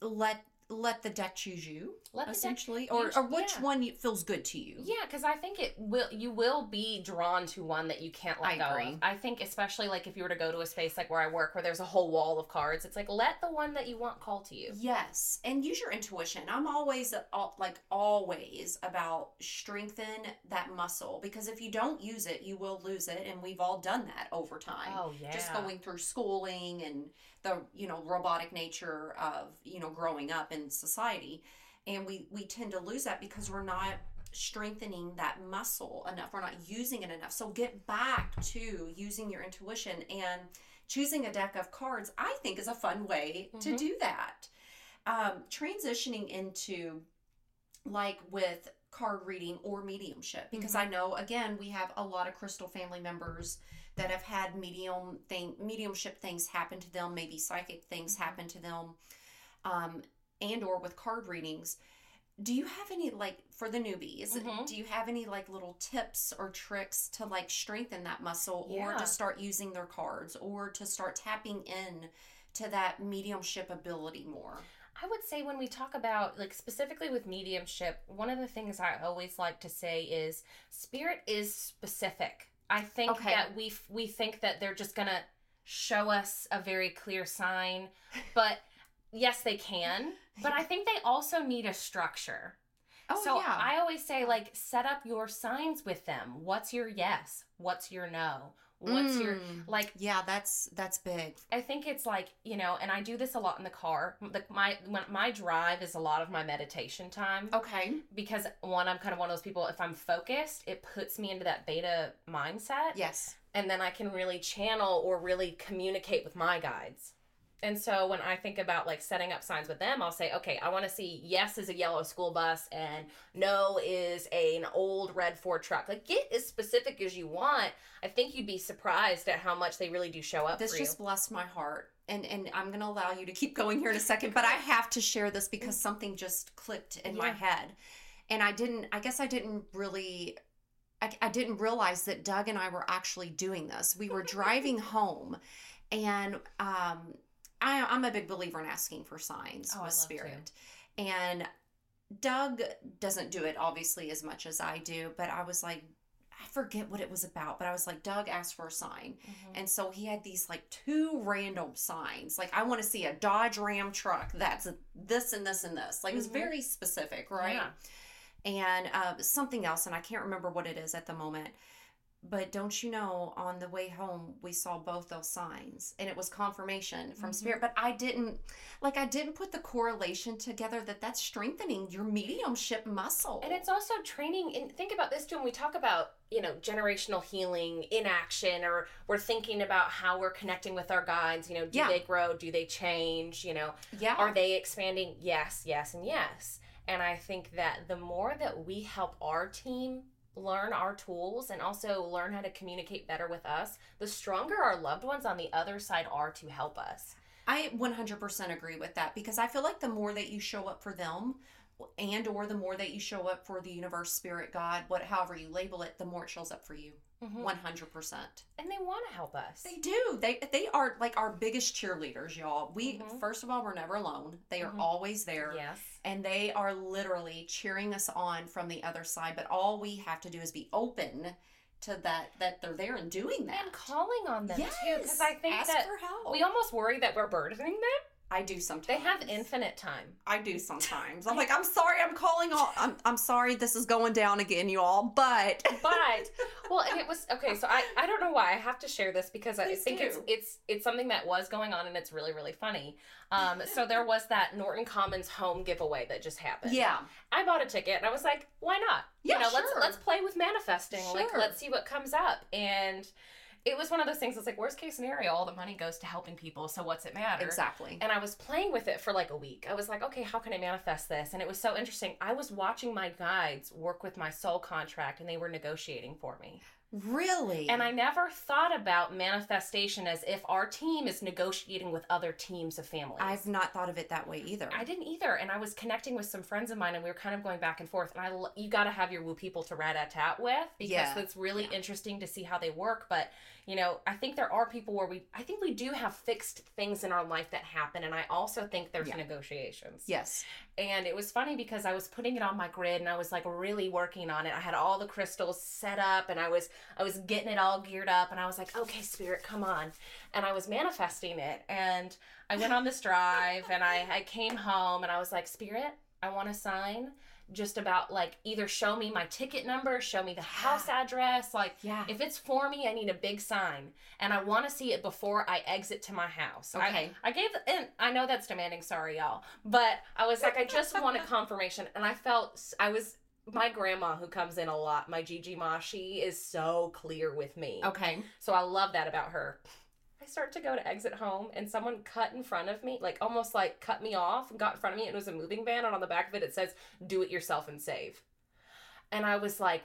let let the deck choose you, Let essentially, or or which yeah. one feels good to you. Yeah, because I think it will. You will be drawn to one that you can't let I go agree. of. I think, especially like if you were to go to a space like where I work, where there's a whole wall of cards, it's like let the one that you want call to you. Yes, and use your intuition. I'm always like always about strengthen that muscle because if you don't use it, you will lose it, and we've all done that over time. Oh yeah. Just going through schooling and the you know robotic nature of you know growing up in society, and we we tend to lose that because we're not strengthening that muscle enough. We're not using it enough. So get back to using your intuition and choosing a deck of cards. I think is a fun way to Mhm. do that. Um, transitioning into like with card reading or mediumship because I know again we have a lot of crystal family members that have had medium thing mediumship things happen to them maybe psychic things happen to them um and or with card readings do you have any like for the newbies Mhm. do you have any like little tips or tricks to like strengthen that muscle or to start using their cards or to start tapping in to that mediumship ability more I would say when we talk about like specifically with mediumship, one of the things I always like to say is spirit is specific. I think Okay. that we f- we think that they're just to show us a very clear sign, but yes they can, but I think they also need a structure. oh so yeah I always say like set up your signs with them. What's your yes? What's your no? What's your Mm. like yeah that's that's big I think it's like you know, and I do this a lot in the car. Like my when my drive is a lot of my meditation time okay because one, I'm kind of one of those people. If I'm focused, it puts me into that beta mindset, yes and then I can really channel or really communicate with my guides. And so when I think about like setting up signs with them, I'll say, okay, I want to see yes is a yellow school bus and no is an old red Ford truck. Like get as specific as you want. I think you'd be surprised at how much they really do show up this just blessed my heart and and i'm going to allow you to keep going here in a second but i have to share this because something just clicked in my head and i didn't i guess i didn't really I, I didn't realize that doug and i were actually doing this we were driving home and um I, i'm a big believer in asking for signs Oh, with love to. spirit and doug doesn't do it obviously as much as i do but i was like i forget what it was about but i was like doug asked for a sign Mhm. and so he had these like two random signs. Like, I want to see a Dodge Ram truck that's this and this and this. Like, it was Mhm. very specific, right? Yeah. And uh, something else, and I can't remember what it is at the moment. But don't you know, on the way home, we saw both those signs, and it was confirmation from Mhm. spirit. But I didn't, like, I didn't put the correlation together that that's strengthening your mediumship muscle. And it's also training. And think about this too. When we talk about you know generational healing in action, or we're thinking about how we're connecting with our guides. You know, do Yeah. they grow? Do they change? You know, yeah, are they expanding? Yes, yes, and yes. And I think that the more that we help our team learn our tools and also learn how to communicate better with us, the stronger our loved ones on the other side are to help us. I 100% agree with that because I feel like the more that you show up for them and or the more that you show up for the universe spirit god what however you label it the more it shows up for you Mhm. 100% And they want to help us. they do they they are like our biggest cheerleaders y'all we Mhm. first of all we're never alone they are Mhm. always there Yes. and they are literally cheering us on from the other side but all we have to do is be open to that that they're there and doing that And calling on them too, yes because I think ask that for help we almost worry that we're burdening them. I do sometimes They have infinite time. I do sometimes. I'm like, I'm sorry, I'm calling all. I'm, I'm sorry, this is going down again, you all. But But well, and it was okay. So I I don't know why I have to share this because I think it's do. it's it's something that was going on and it's really really funny. Um, so there was that Norton Commons home giveaway that just happened. yeah, I bought a ticket and I was like, why not? Yeah, you know, let's let's play with manifesting. Sure. Like let's see what comes up and. It was one of those things. It's like worst case scenario, all the money goes to helping people. So what's it matter? exactly. And I was playing with it for like a week. I was like, okay, how can I manifest this? And it was so interesting. I was watching my guides work with my soul contract and they were negotiating for me. Really? And I never thought about manifestation as if our team is negotiating with other teams of families. I've not thought of it that way either. I didn't either, and I was connecting with some friends of mine, and we were kind of going back and forth. And I, you got to have your woo people to rat a tat with because Yeah. it's really Yeah. interesting to see how they work. But you know, I think there are people where we, I think we do have fixed things in our life that happen, and I also think there's Yeah. negotiations. yes. And it was funny because I was putting it on my grid, and I was like really working on it. I had all the crystals set up, and I was, I was getting it all geared up, and I was like, okay, spirit, come on, and I was manifesting it, and I went on this drive, and I, I came home, and I was like, spirit, I want to sign. Just about like either show me my ticket number, show me the house address, like Yeah. if it's for me, I need a big sign, and I want to see it before I exit to my house. I- Okay. I, gave, and I know that's demanding. Sorry, y'all, but I was like, I just want a confirmation, and I felt I was. My grandma, who comes in a lot, my Gigi Ma, she is so clear with me. okay. So I love that about her. I start to go to exit home, and someone cut in front of me, like almost like cut me off and got in front of me. And it was a moving van, and on the back of it, it says, Do it yourself and save. And I was like,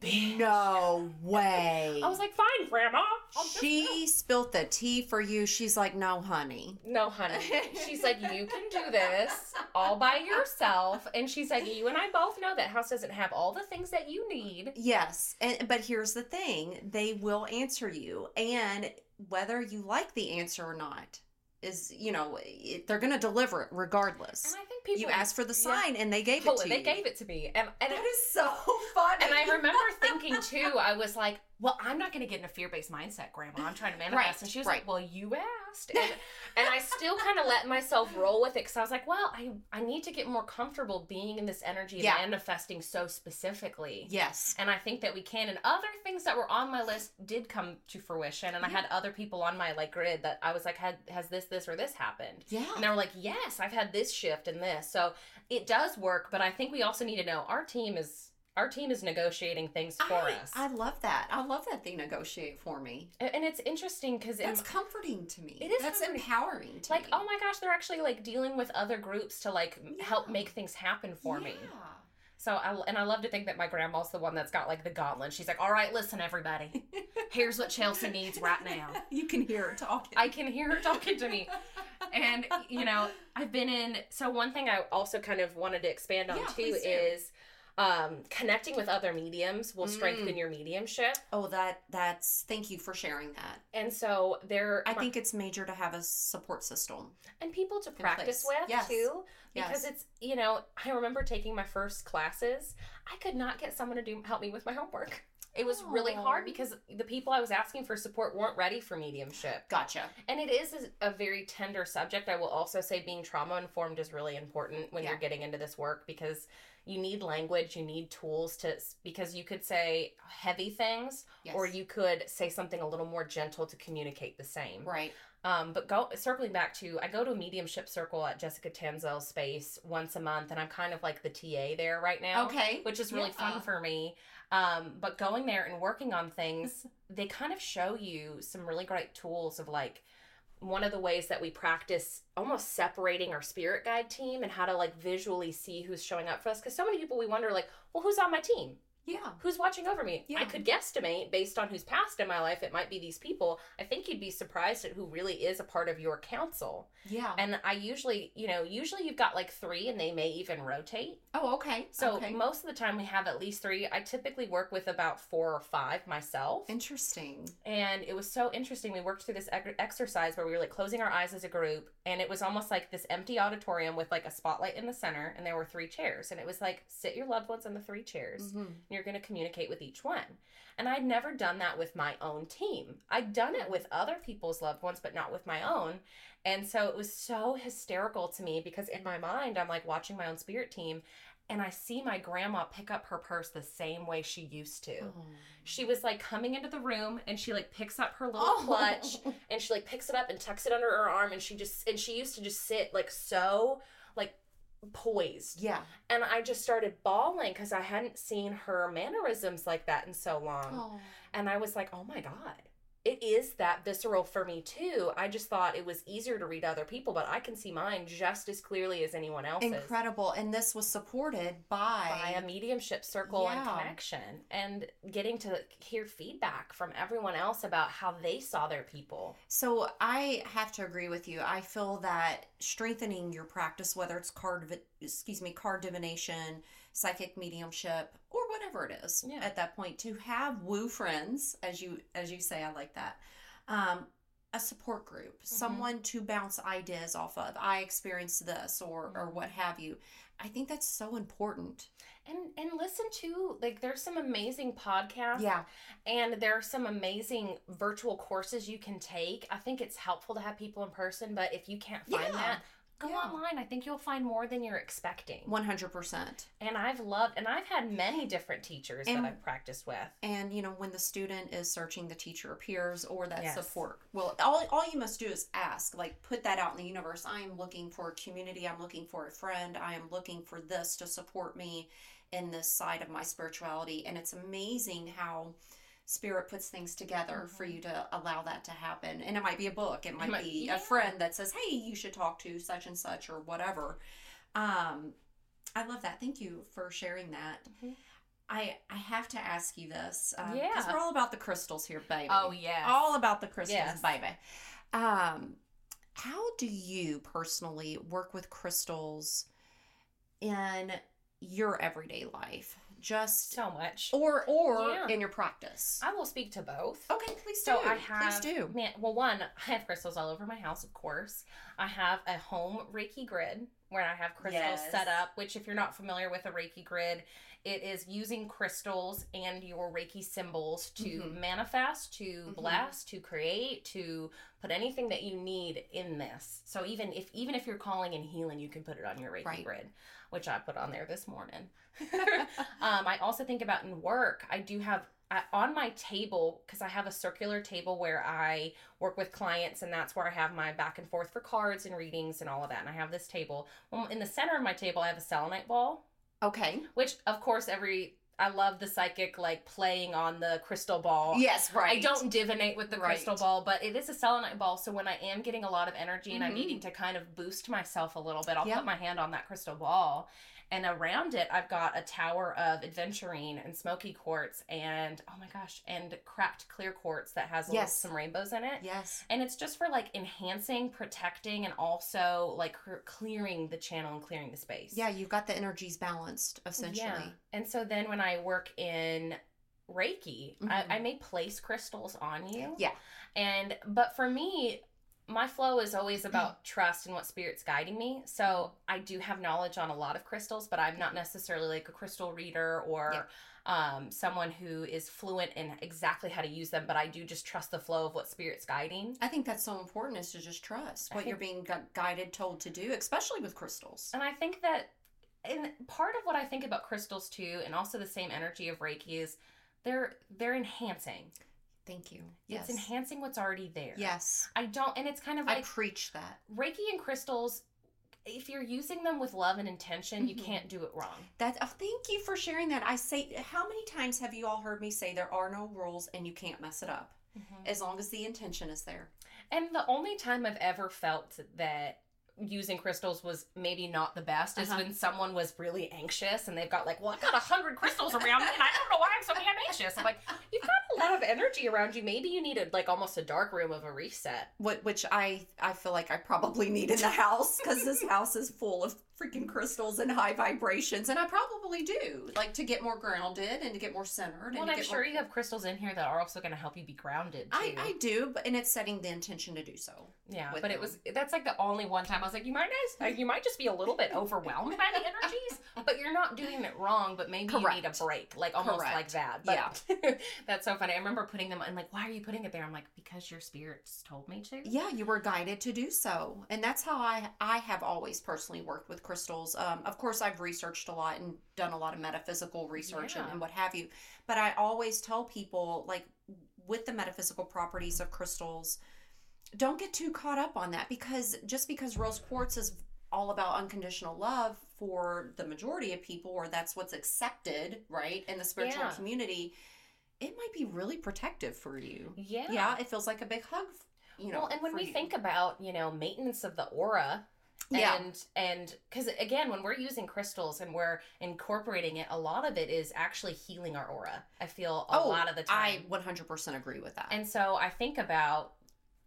"Bitch." No way. I was like, Fine, Grandma. I'll she spilt the tea for you. She's like, no, honey. No, honey. She's like, you can do this all by yourself. And she's like, you and I both know that house doesn't have all the things that you need. Yes, and but here's the thing: they will answer you, and whether you like the answer or not is, you know, it, they're going to deliver it regardless. And I think people. You asked for the Yeah. sign, and they gave it to they you. They gave it to me. And, and, That is so funny. and I remember thinking too, I was like, well, I'm not going to get in a fear based mindset, Grandma. I'm trying to manifest. Right, and she was right. like, well, you asked. And, and I still kind of let myself roll with it because I was like, well, I, I need to get more comfortable being in this energy and Yeah. manifesting so specifically. yes, And I think that we can. And other things that were on my list did come to fruition. And I had other people on my like grid that I was like, had has this, this, or this happened? yeah, And they were like, yes, I've had this shift and this. So it does work. But I think we also need to know our team is our team is negotiating things for I, us. I love that. I love that they negotiate for me. and and it's interesting because That's comforting to me. It is That's comforting. empowering to like, me. oh my gosh, they're actually like dealing with other groups to like m- help make things happen for me. Yeah. So I and I love to think that my grandma's the one that's got like the gauntlet. She's like, all right, listen, everybody, here's what Chelsey needs right now. You can hear her talking. I can hear her talking to me. And, you know, I've been in. So, one thing I also kind of wanted to expand on Yeah, too is um, connecting with other mediums will Mm. strengthen your mediumship. oh, that that's. Thank you for sharing that. And so, there, I think it's major to have a support system. and people to practice place. with Yes. too. Because Yes. it's, you know, I remember taking my first classes. I could not get someone to do help me with my homework. It was really hard because the people I was asking for support weren't ready for mediumship. Gotcha. And it is a a very tender subject. I will also say being trauma informed is really important when Yeah. you're getting into this work because you need language, you need tools to, because you could say heavy things Yes. or you could say something a little more gentle to communicate the same. Right. Um, but go circling back to, I go to a mediumship circle at Jessica Tanzel's space once a month, and I'm kind of like the TA there right now Okay. which is really Yeah. fun for me. Um, but going there and working on things, they kind of show you some really great tools of like one of the ways that we practice almost separating our spirit guide team and how to like visually see who's showing up for us. Because so many people we wonder like, well, who's on my team? Yeah. Who's watching over me? Yeah. I could guesstimate based on who's passed in my life. It might be these people. I think you'd be surprised at who really is a part of your council. Yeah. And I usually, you know, usually you've got like three and they may even rotate. oh, okay. So okay. most of the time we have at least three. I typically work with about four or five myself. interesting. And it was so interesting. We worked through this exercise where we were like closing our eyes as a group, and it was almost like this empty auditorium with like a spotlight in the center, and there were three chairs. And it was like, sit your loved ones on the three chairs, Mhm. You're going to communicate with each one. And I'd never done that with my own team. I'd done it with other people's loved ones, but not with my own. And so it was so hysterical to me because in my mind, I'm like watching my own spirit team and I see my grandma pick up her purse the same way she used to. Oh. She was like coming into the room and she like picks up her little Oh. clutch and she like picks it up and tucks it under her arm and she just and she used to just sit like so like poised. Yeah. And I just started bawling because I hadn't seen her mannerisms like that in so long. Oh. And I was like, oh my God. It is that visceral for me too. I just thought it was easier to read other people, but I can see mine just as clearly as anyone else's. Incredible. And this was supported by, by a mediumship circle and connection and getting to hear feedback from everyone else about how they saw their people. So I have to agree with you. I feel that strengthening your practice, whether it's card, excuse me, card divination, psychic mediumship, or whatever it is, Yeah. at that point, to have woo friends, as you as you say, I like that. Um, a support group, Mm-hmm. someone to bounce ideas off of. I experienced this, or or Mhm. what have you. I think that's so important. And and listen to like there's some amazing podcasts Yeah, and there are some amazing virtual courses you can take. I think it's helpful to have people in person, but if you can't find Yeah. that, go Yeah. online. I think you'll find more than you're expecting. one hundred percent. And I've loved and I've had many different teachers And- that I've practiced with. And you know, when the student is searching, the teacher appears or that Yes. support. Well, all, all you must do is ask, like, put that out in the universe. I am looking for a community. I'm looking for a friend. I am looking for this to support me in this side of my spirituality. And it's amazing how spirit puts things together for Mhm. you to allow that to happen. And it might be a book, it might might- be yeah. a friend that says, hey, you should talk to such and such or whatever. Um, I love that. Thank you for sharing that. Mhm. I I have to ask you this because Yeah. we're all about the crystals here, baby. Oh yeah, all about the crystals, Yes. baby. Um, how do you personally work with crystals in your everyday life? Just so much. or or Yeah. in your practice? I will speak to both. Okay, please So do. I have, please do. Man, well, one, I have crystals all over my house, of course. I have a home Reiki grid where I have crystals Yes. set up. Which, if you're not familiar with a Reiki grid, it is using crystals and your Reiki symbols to Mhm. manifest, to Mhm. bless, to create, to put anything that you need in this. So even if even if you're calling and healing, you can put it on your Reiki Right. grid, which I put on there this morning. um, I also think about in work. I do have I, on my table because I have a circular table where I work with clients, and that's where I have my back and forth for cards and readings and all of that. And I have this table. Well, in the center of my table, I have a selenite ball, Okay. which of course every I love the psychic like playing on the crystal ball. Yes, right. I don't divinate with the Right. crystal ball, but it is a selenite ball. So when I am getting a lot of energy and I'm Mhm. needing to kind of boost myself a little bit, I'll Yeah. put my hand on that crystal ball. And around it, I've got a tower of adventurine and smoky quartz and oh my gosh, and cracked clear quartz that has Yes. some rainbows in it. Yes. And it's just for like enhancing, protecting, and also like clearing the channel and clearing the space. Yeah, you've got the energies balanced essentially. Yeah. And so then when I work in Reiki, Mhm. I, I may place crystals on you. Yeah. And but for me, my flow is always about trust and what spirit's guiding me. So I do have knowledge on a lot of crystals, but I'm not necessarily like a crystal reader or um, someone who is fluent in exactly how to use them. But I do just trust the flow of what spirit's guiding. I think that's so important is to just trust what you're being gu- guided, told to do, especially with crystals. And I think that, and part of what I think about crystals too, and also the same energy of Reiki is they're they're enhancing. Thank you. Yes. It's enhancing what's already there. Yes. I don't, and it's kind of I preach that. Reiki and crystals. If you're using them with love and intention, you Mhm. can't do it wrong. That oh, thank you for sharing that. I say how many times have you all heard me say there are no rules and you can't mess it up as long as the intention is there. And the only time I've ever felt that using crystals was maybe not the best is Uh-huh. when someone was really anxious and they've got like, well, I've got a hundred crystals around me and I don't know why I'm so damn anxious. I'm like, you've got a lot of energy around you. Maybe you needed like almost a dark room of a reset. What which I I feel like I probably need in the house because this house is full of freaking crystals and high vibrations, and I probably do like to get more grounded and to get more centered. Well, and and I'm sure more, you have crystals in here that are also going to help you be grounded too. I I do, but and it's setting the intention to do so. yeah, but it was that's like the only one time I was like, you might guys, you might just be a little bit overwhelmed by the energies, but you're not doing it wrong. But maybe you need a break, like almost like that. But that's so funny. I remember putting them and like, why are you putting it there? I'm like, because your spirits told me to. Yeah, you were guided to do so, and that's how I I have always personally worked with crystals. Um, of course, I've researched a lot and done a lot of metaphysical research and, Yeah. and what have you. But I always tell people, like with the metaphysical properties of crystals, don't get too caught up on that because just because rose quartz is all about unconditional love for the majority of people, or that's what's accepted, right, in the spiritual Yeah. community it might be really protective for you. Yeah. Yeah, it feels like a big hug. You know, well, and when we you. think about, you know, maintenance of the aura, Yeah. and and because again when we're using crystals and we're incorporating it a lot of it is actually healing our aura i feel a Oh, lot of the time I 100% agree with that. and so i think about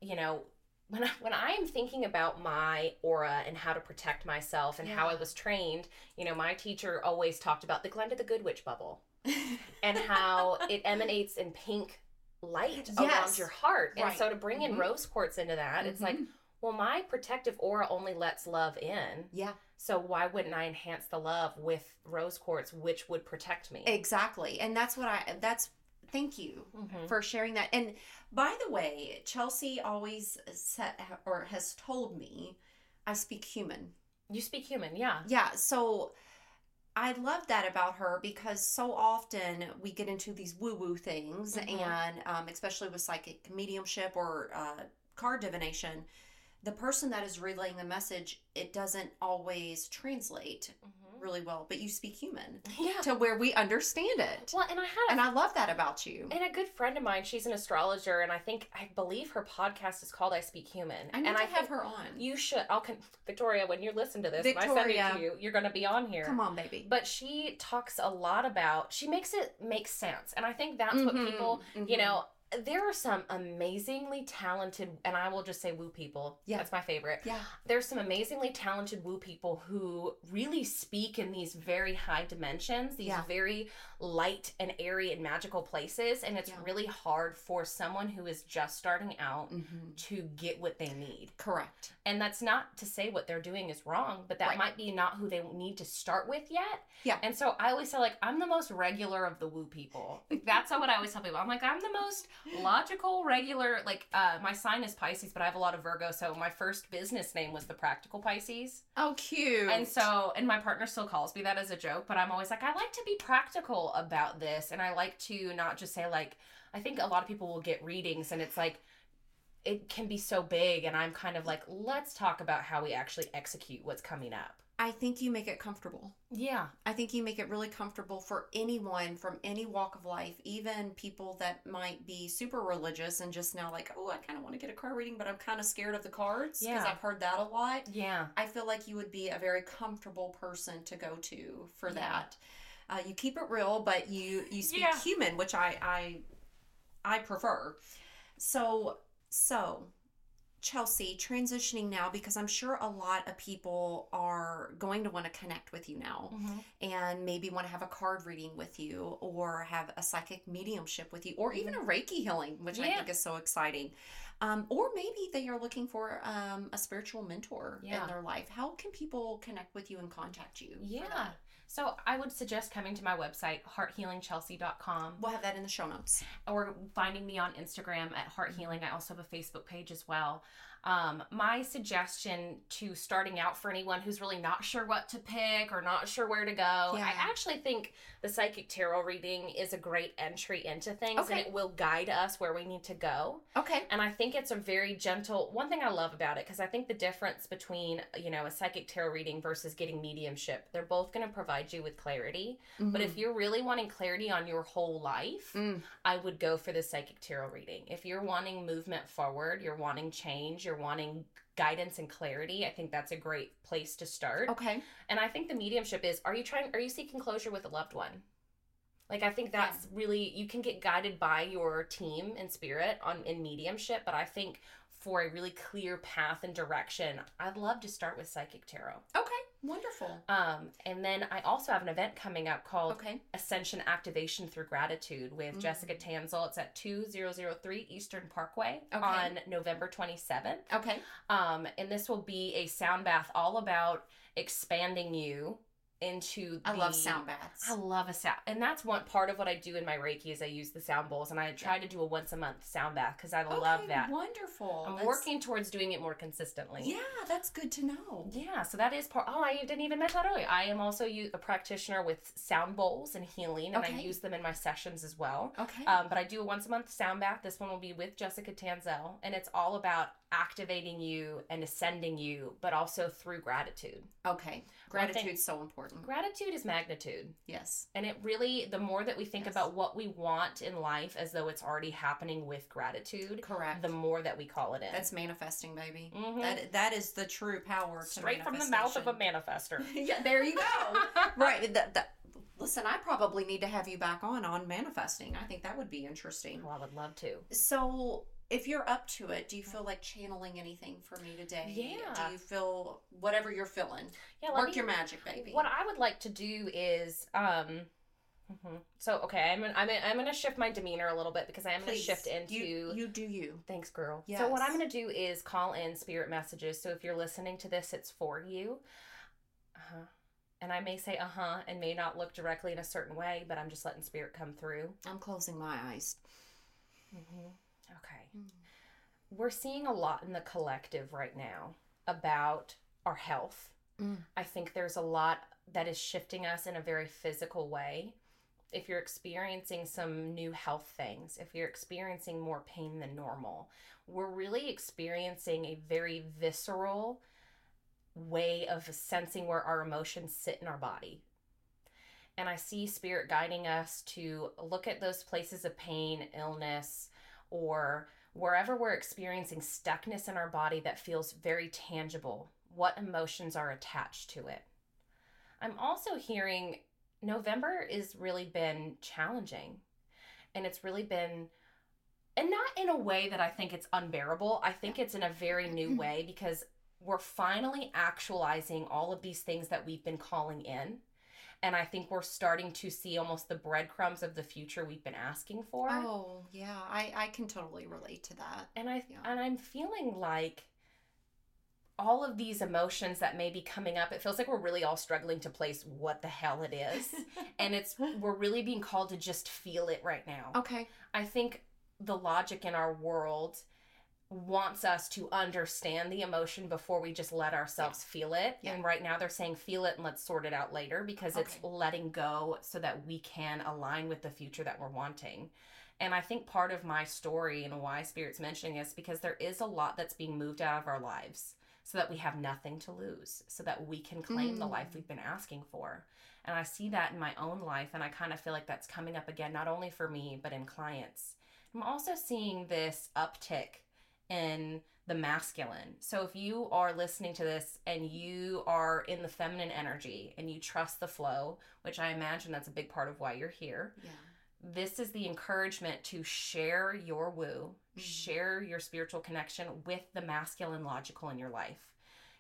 you know when I, when I am thinking about my aura and how to protect myself and how I was trained, you know, my teacher always talked about the Glenda the Good Witch bubble and how it emanates in pink light around your heart. And so to bring in Mhm. rose quartz into that, it's like, Mhm. Well, my protective aura only lets love in. yeah, So why wouldn't I enhance the love with rose quartz, which would protect me? exactly. And that's what I, that's, thank you Mhm. for sharing that. And by the way, Chelsey always said, or has told me, I speak human. You speak human, yeah. Yeah, so I love that about her because so often we get into these woo woo things, Mhm. and um, especially with psychic mediumship or uh, card divination, the person that is relaying the message, it doesn't always translate really well, but you speak human Yeah. to where we understand it. Well, and I had a And I love that about you. And a good friend of mine, she's an astrologer, and I think I believe her podcast is called "I Speak Human." I need and to I have her on. You should. I'll con- Victoria when you listen to this. When I send Victoria. it to you. You're going to be on here. Come on, baby. But she talks a lot about. She makes it make sense, and I think that's what Mhm, people. You mhm. know, there are some amazingly talented, and I will just say woo people. Yeah. that's my favorite. yeah, There's some amazingly talented woo people who really speak in these very high dimensions, these Yeah. very light and airy and magical places, and it's Yeah. really hard for someone who is just starting out Mhm. to get what they need. correct. And that's not to say what they're doing is wrong, but that Right. might be not who they need to start with yet. Yeah. And so I always say like I'm the most regular of the woo people. That's what I always tell people. I'm like I'm the most logical, regular. Like uh, my sign is Pisces, but I have a lot of Virgo, so my first business name was the Practical Pisces. Oh, cute. And so, and my partner still calls me that as a joke, but I'm always like, I like to be practical about this. And I like to not just say, like, I think a lot of people will get readings and it's like, it can be so big. And I'm kind of like, let's talk about how we actually execute what's coming up. I think you make it comfortable. Yeah. I think you make it really comfortable for anyone from any walk of life, even people that might be super religious and just now like, oh, I kind of want to get a card reading, but I'm kind of scared of the cards because Yeah. I've heard that a lot. Yeah. I feel like you would be a very comfortable person to go to for Yeah. that. Uh, you keep it real, but you you speak Yeah. human, which I I I prefer. So so Chelsey, transitioning now because I'm sure a lot of people are going to want to connect with you now and maybe want to have a card reading with you or have a psychic mediumship with you or even a Reiki healing, which I Mm-hmm. Think is so exciting. Um, or maybe they are looking for um, a spiritual mentor Yeah. in their life. How can people connect with you and contact you? Yeah. So I would suggest coming to my website, harthealingchelsey.com. We'll have that in the show notes. or finding me on Instagram at Hart Healing. I also have a Facebook page as well. Um, my suggestion to starting out for anyone who's really not sure what to pick or not sure where to go, Yeah. I actually think the psychic tarot reading is a great entry into things Okay. and it will guide us where we need to go. Okay. And I think it's a very gentle one thing I love about it because I think the difference between, you know, a psychic tarot reading versus getting mediumship, they're both going to provide you with clarity. But if you're really wanting clarity on your whole life, Mm. I would go for the psychic tarot reading. If you're wanting movement forward, you're wanting change, you're wanting guidance and clarity, I think that's a great place to start. okay. And I think the mediumship is are you trying are you seeking closure with a loved one? Like I think that's really you can get guided by your team and spirit on in mediumship, but I think for a really clear path and direction, I'd love to start with psychic tarot. Okay. Wonderful. Um, and then I also have an event coming up called Okay. Ascension Activation Through Gratitude with Mm. Jessica Tanzel. It's at 2003 Eastern Parkway Okay. on November 27th. Okay. Um, and this will be a sound bath all about expanding you into I love sound baths. I love a sound, and that's one part of what I do in my Reiki is I use the sound bowls, and I try to do a once a month sound bath because I love that. Wonderful. I'm That's- working towards doing it more consistently. Yeah, that's good to know. Yeah, so that is part. Oh, I didn't even mention that earlier. I am also a practitioner with sound bowls and healing, and I use them in my sessions as well. Okay. Um, but I do a once a month sound bath. This one will be with Jessica Tanzel, and it's all about activating you and ascending you, but also through gratitude. Okay. One thing- Gratitude's so important. Gratitude is magnitude. Yes. And it really, the more that we think Yes. about what we want in life as though it's already happening with gratitude, Correct. the more that we call it in. That's manifesting, baby. Mhm. That that is the true power. To straight from the mouth of a manifester. yeah, there you go. right. That, that, listen, I probably need to have you back on on manifesting. I think that would be interesting. Well, I would love to. So, if you're up to it, do you feel like channeling anything for me today? Yeah. Do you feel whatever you're feeling? Yeah, Work me- your magic, baby. What I would like to do is, um, mhm. so okay, I'm gonna, I'm gonna, I'm gonna shift my demeanor a little bit because I am gonna shift into. you. You do you. Thanks, girl. So what I'm gonna do is call in spirit messages. So if you're listening to this, it's for you. Uh-huh. And I may say uh huh and may not look directly in a certain way, but I'm just letting spirit come through. I'm closing my eyes. Mm-hmm. Okay. Mm. We're seeing a lot in the collective right now about our health. Mm. I think there's a lot that is shifting us in a very physical way. If you're experiencing some new health things, if you're experiencing more pain than normal, we're really experiencing a very visceral way of sensing where our emotions sit in our body. And I see spirit guiding us to look at those places of pain, illness, or wherever we're experiencing stuckness in our body that feels very tangible, what emotions are attached to it. I'm also hearing November has really been challenging. And it's really been, and not in a way that I think it's unbearable. I think it's in a very new mm-hmm. way because we're finally actualizing all of these things that we've been calling in. And I think we're starting to see almost the breadcrumbs of the future we've been asking for. Oh yeah, I I can totally relate to that. and I Yeah. and I'm feeling like all of these emotions that may be coming up, it feels like we're really all struggling to place what the hell it is. and it's we're really being called to just feel it right now. okay. I think the logic in our world wants us to understand the emotion before we just let ourselves feel it. Yeah. And right now they're saying feel it and let's sort it out later because it's letting go so that we can align with the future that we're wanting. And I think part of my story and why Spirit's mentioning this because there is a lot that's being moved out of our lives so that we have nothing to lose, so that we can claim the life Mm. we've been asking for. And I see that in my own life, and I kind of feel like that's coming up again, not only for me, but in clients. I'm also seeing this uptick in the masculine. So if you are listening to this and you are in the feminine energy and you trust the flow, which I imagine that's a big part of why you're here, Yeah. this is the encouragement to share your woo, Mhm. share your spiritual connection with the masculine logical in your life.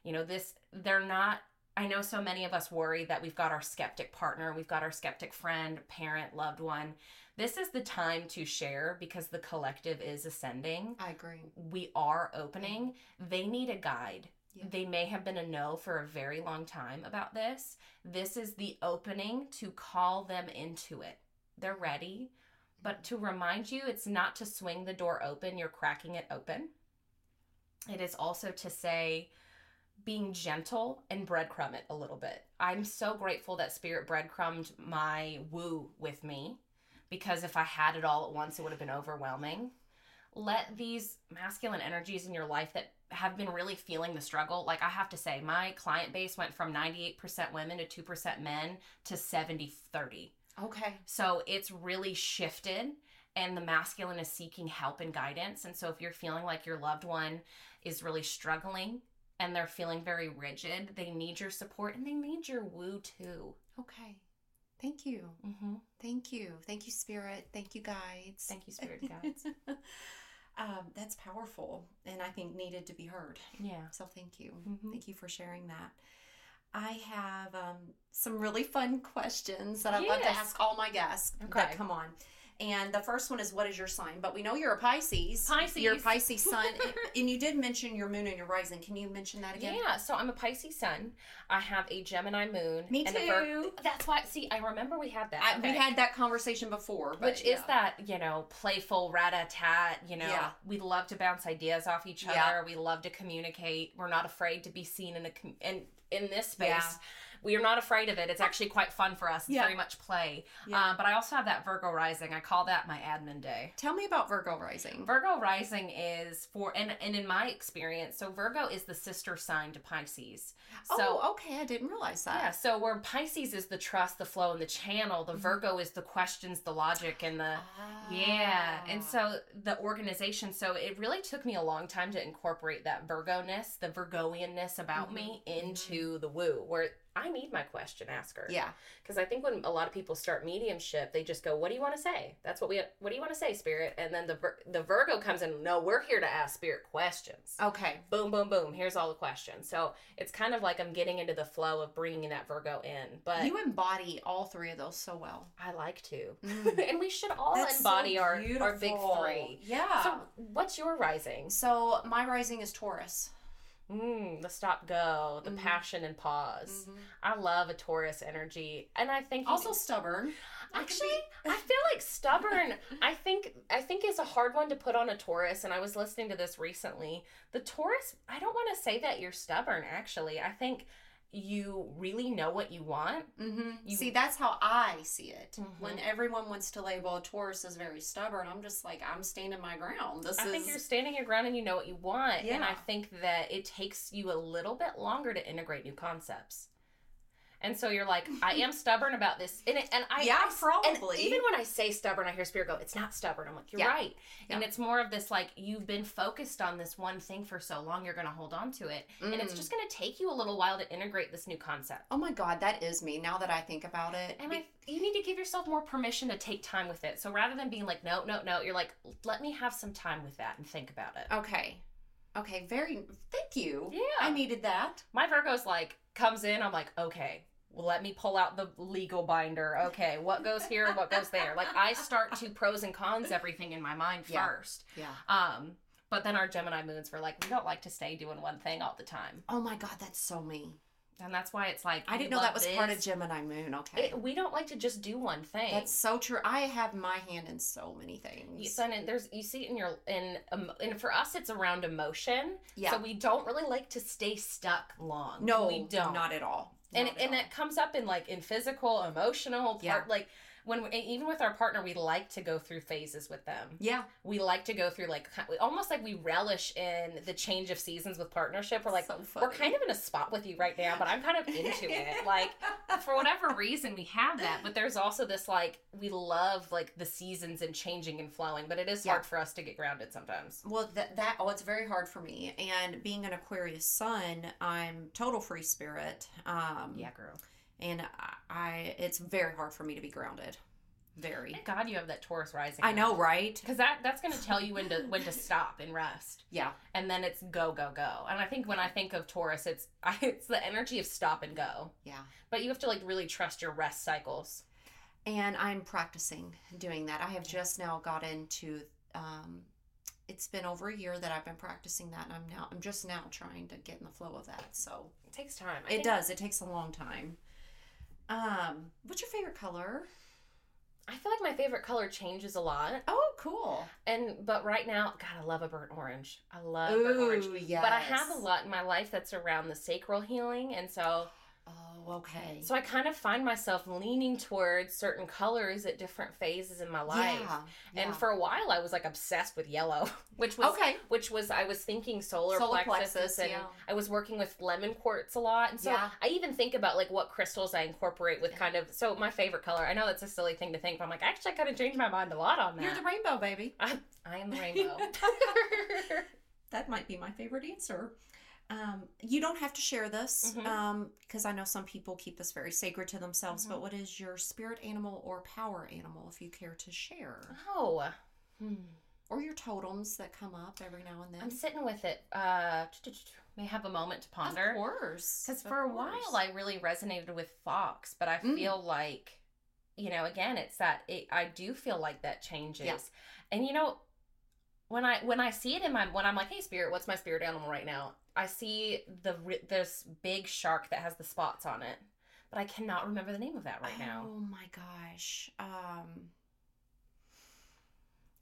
You know, this, they're not, I know so many of us worry that we've got our skeptic partner, we've got our skeptic friend, parent, loved one. This is the time to share because the collective is ascending. I agree. We are opening. They need a guide. Yeah. They may have been a no for a very long time about this. This is the opening to call them into it. They're ready. But to remind you, it's not to swing the door open, you're cracking it open. It is also to say, being gentle and breadcrumb it a little bit. I'm so grateful that Spirit breadcrumbed my woo with me because if I had it all at once, it would have been overwhelming. Let these masculine energies in your life that have been really feeling the struggle, like I have to say, my client base went from 98% women to 2% men to 70 30. Okay. So it's really shifted, and the masculine is seeking help and guidance. And so if you're feeling like your loved one is really struggling and they're feeling very rigid, they need your support and they need your woo too. Okay. Thank you. Mm-hmm. Thank you. Thank you, Spirit. Thank you, guides. Thank you, Spirit Guides. um, that's powerful and I think needed to be heard. yeah. So thank you. Mhm. Thank you for sharing that. I have um, some really fun questions that I'd love to ask all my guests that Okay. come on. And the first one is, what is your sign? But we know you're a Pisces. Pisces. You're a Pisces sun. and, you did mention your moon and your rising. Can you mention that again? Yeah, so I'm a Pisces sun. I have a Gemini moon. Me and a Vir- too. That's why, see, I remember we had that. I, We had that conversation before. But Which is yeah. that, you know, playful rat a tat, you know, Yeah. we love to bounce ideas off each other. Yeah. We love to communicate. We're not afraid to be seen in a com- in in this space. We are not afraid of it. It's actually quite fun for us. It's Yeah. very much play. Yeah. Uh, but I also have that Virgo rising. I call that my admin day. Tell me about Virgo rising. Virgo rising is for and and in my experience, so Virgo is the sister sign to Pisces. So oh, okay. I didn't realize that. yeah, so where Pisces is the trust, the flow, and the channel, the Mhm. Virgo is the questions, the logic, and the yeah. And Ah. so the organization, so it really took me a long time to incorporate that Virgo ness, the Virgoianness about me into the woo, where I need my question asker. Yeah. Because I think when a lot of people start mediumship, they just go, "What do you want to say?" That's what we. What do you want to say, Spirit? And then the the Virgo comes in. No, we're here to ask Spirit questions. Okay. Boom, boom, boom. Here's all the questions. So it's kind of like I'm getting into the flow of bringing that Virgo in. But You embody all three of those so well. I like to, Mm. and we should all That's so embody our our big three. Yeah. So what's your rising? So my rising is Taurus. Mm, the stop go, the Mhm. passion and pause. I love a Taurus energy, and I think Also stubborn. Actually, be- I feel like stubborn. I think I think is a hard one to put on a Taurus, and I was listening to this recently. The Taurus, I don't want to say that you're stubborn. Actually, I think you really know what you want. Mm-hmm. You- See, that's how I see it. Mhm. When everyone wants to label a Taurus as very stubborn, I'm just like, I'm standing my ground. This I is. think you're standing your ground and you know what you want, and I think that it takes you a little bit longer to integrate new concepts. And so you're like, I am stubborn about this, and it, and I Yeah, I probably. even when I say stubborn, I hear spirit go, "It's not stubborn." I'm like, "You're Yeah. right," and it's more of this like you've been focused on this one thing for so long, you're gonna hold on to it, and it's Mm. just gonna take you a little while to integrate this new concept. Oh my God, that is me. Now that I think about it, And I, you need to give yourself more permission to take time with it. So rather than being like, no, no, no, you're like, let me have some time with that and think about it. okay, okay, very. Thank you. Yeah. I needed that. My Virgo's like comes in. I'm like, okay, let me pull out the legal binder. Okay, what goes here? and What goes there? Like I start to pros and cons everything in my mind Yeah. first. Yeah. Um, but then our Gemini moons were like, we don't like to stay doing one thing all the time, Oh my God, that's so me. and that's why it's like I didn't know that was part of. Gemini Moon. Okay. It, we don't like to just do one thing. That's so true. I have my hand in so many things. And there's you see it in your in um, and for us it's around emotion. yeah. So we don't really like to stay stuck long. no, we don't. Not at all. And and it comes up in like in physical, emotional part. Yeah. Like when we, even with our partner, we like to go through phases with them. Yeah. We like to go through like almost like we relish in the change of seasons with partnership. We're like so we're kind of in a spot with you right now, but I'm kind of into it. Like for whatever reason we have that but there's also this like we love like the seasons and changing and flowing but it is Yeah. hard for us to get grounded sometimes Well, that that oh, it's very hard for me. And being an Aquarius sun, I'm total free spirit. Um, yeah girl And I, I, it's very hard for me to be grounded. Very. thank god you have that taurus rising I know, right? because that that's going to tell you when to when to stop and rest Yeah. and then it's go go go and i think when i think of taurus it's I, it's the energy of stop and go Yeah. but you have to like really trust your rest cycles And I'm practicing doing that. I have just now got into. Um, it's been over a year that I've been practicing that, and I'm now I'm just now trying to get in the flow of that. So it takes time I it does. It takes a long time. Um, what's your favorite color? i feel like my favorite color changes a lot Oh, cool. And but right now, God, I love a burnt orange. I love burnt orange. Yes. But I have a lot in my life that's around the sacral healing, and so Oh, okay. so I kind of find myself leaning towards certain colors at different phases in my life. Yeah, And for a while, I was like obsessed with yellow, which was okay, which was I was thinking solar, Solar plexus, plexus, and yeah. I was working with lemon quartz a lot, and so Yeah. I even think about like what crystals I incorporate with kind of. So my favorite color, I know that's a silly thing to think, but I'm like actually I kind of changed my mind a lot on that. you're the rainbow baby. I, I am the rainbow. That might be my favorite answer. Um, you don't have to share this Mhm. um, because I know some people keep this very sacred to themselves. Mhm. But what is your spirit animal or power animal, if you care to share, oh. Hmm. or your totems that come up every now and then? I'm sitting with it. Uh, may have a moment to ponder. Of course, Because for a while I really resonated with Fox, but I Mm. feel like, you know, again, it's that it, I do feel like that changes. Yeah. And you know, when I when I see it in my when I'm like, hey, spirit, what's my spirit animal right now? I see the this big shark that has the spots on it, but I cannot remember the name of that right now. Oh my gosh. Um,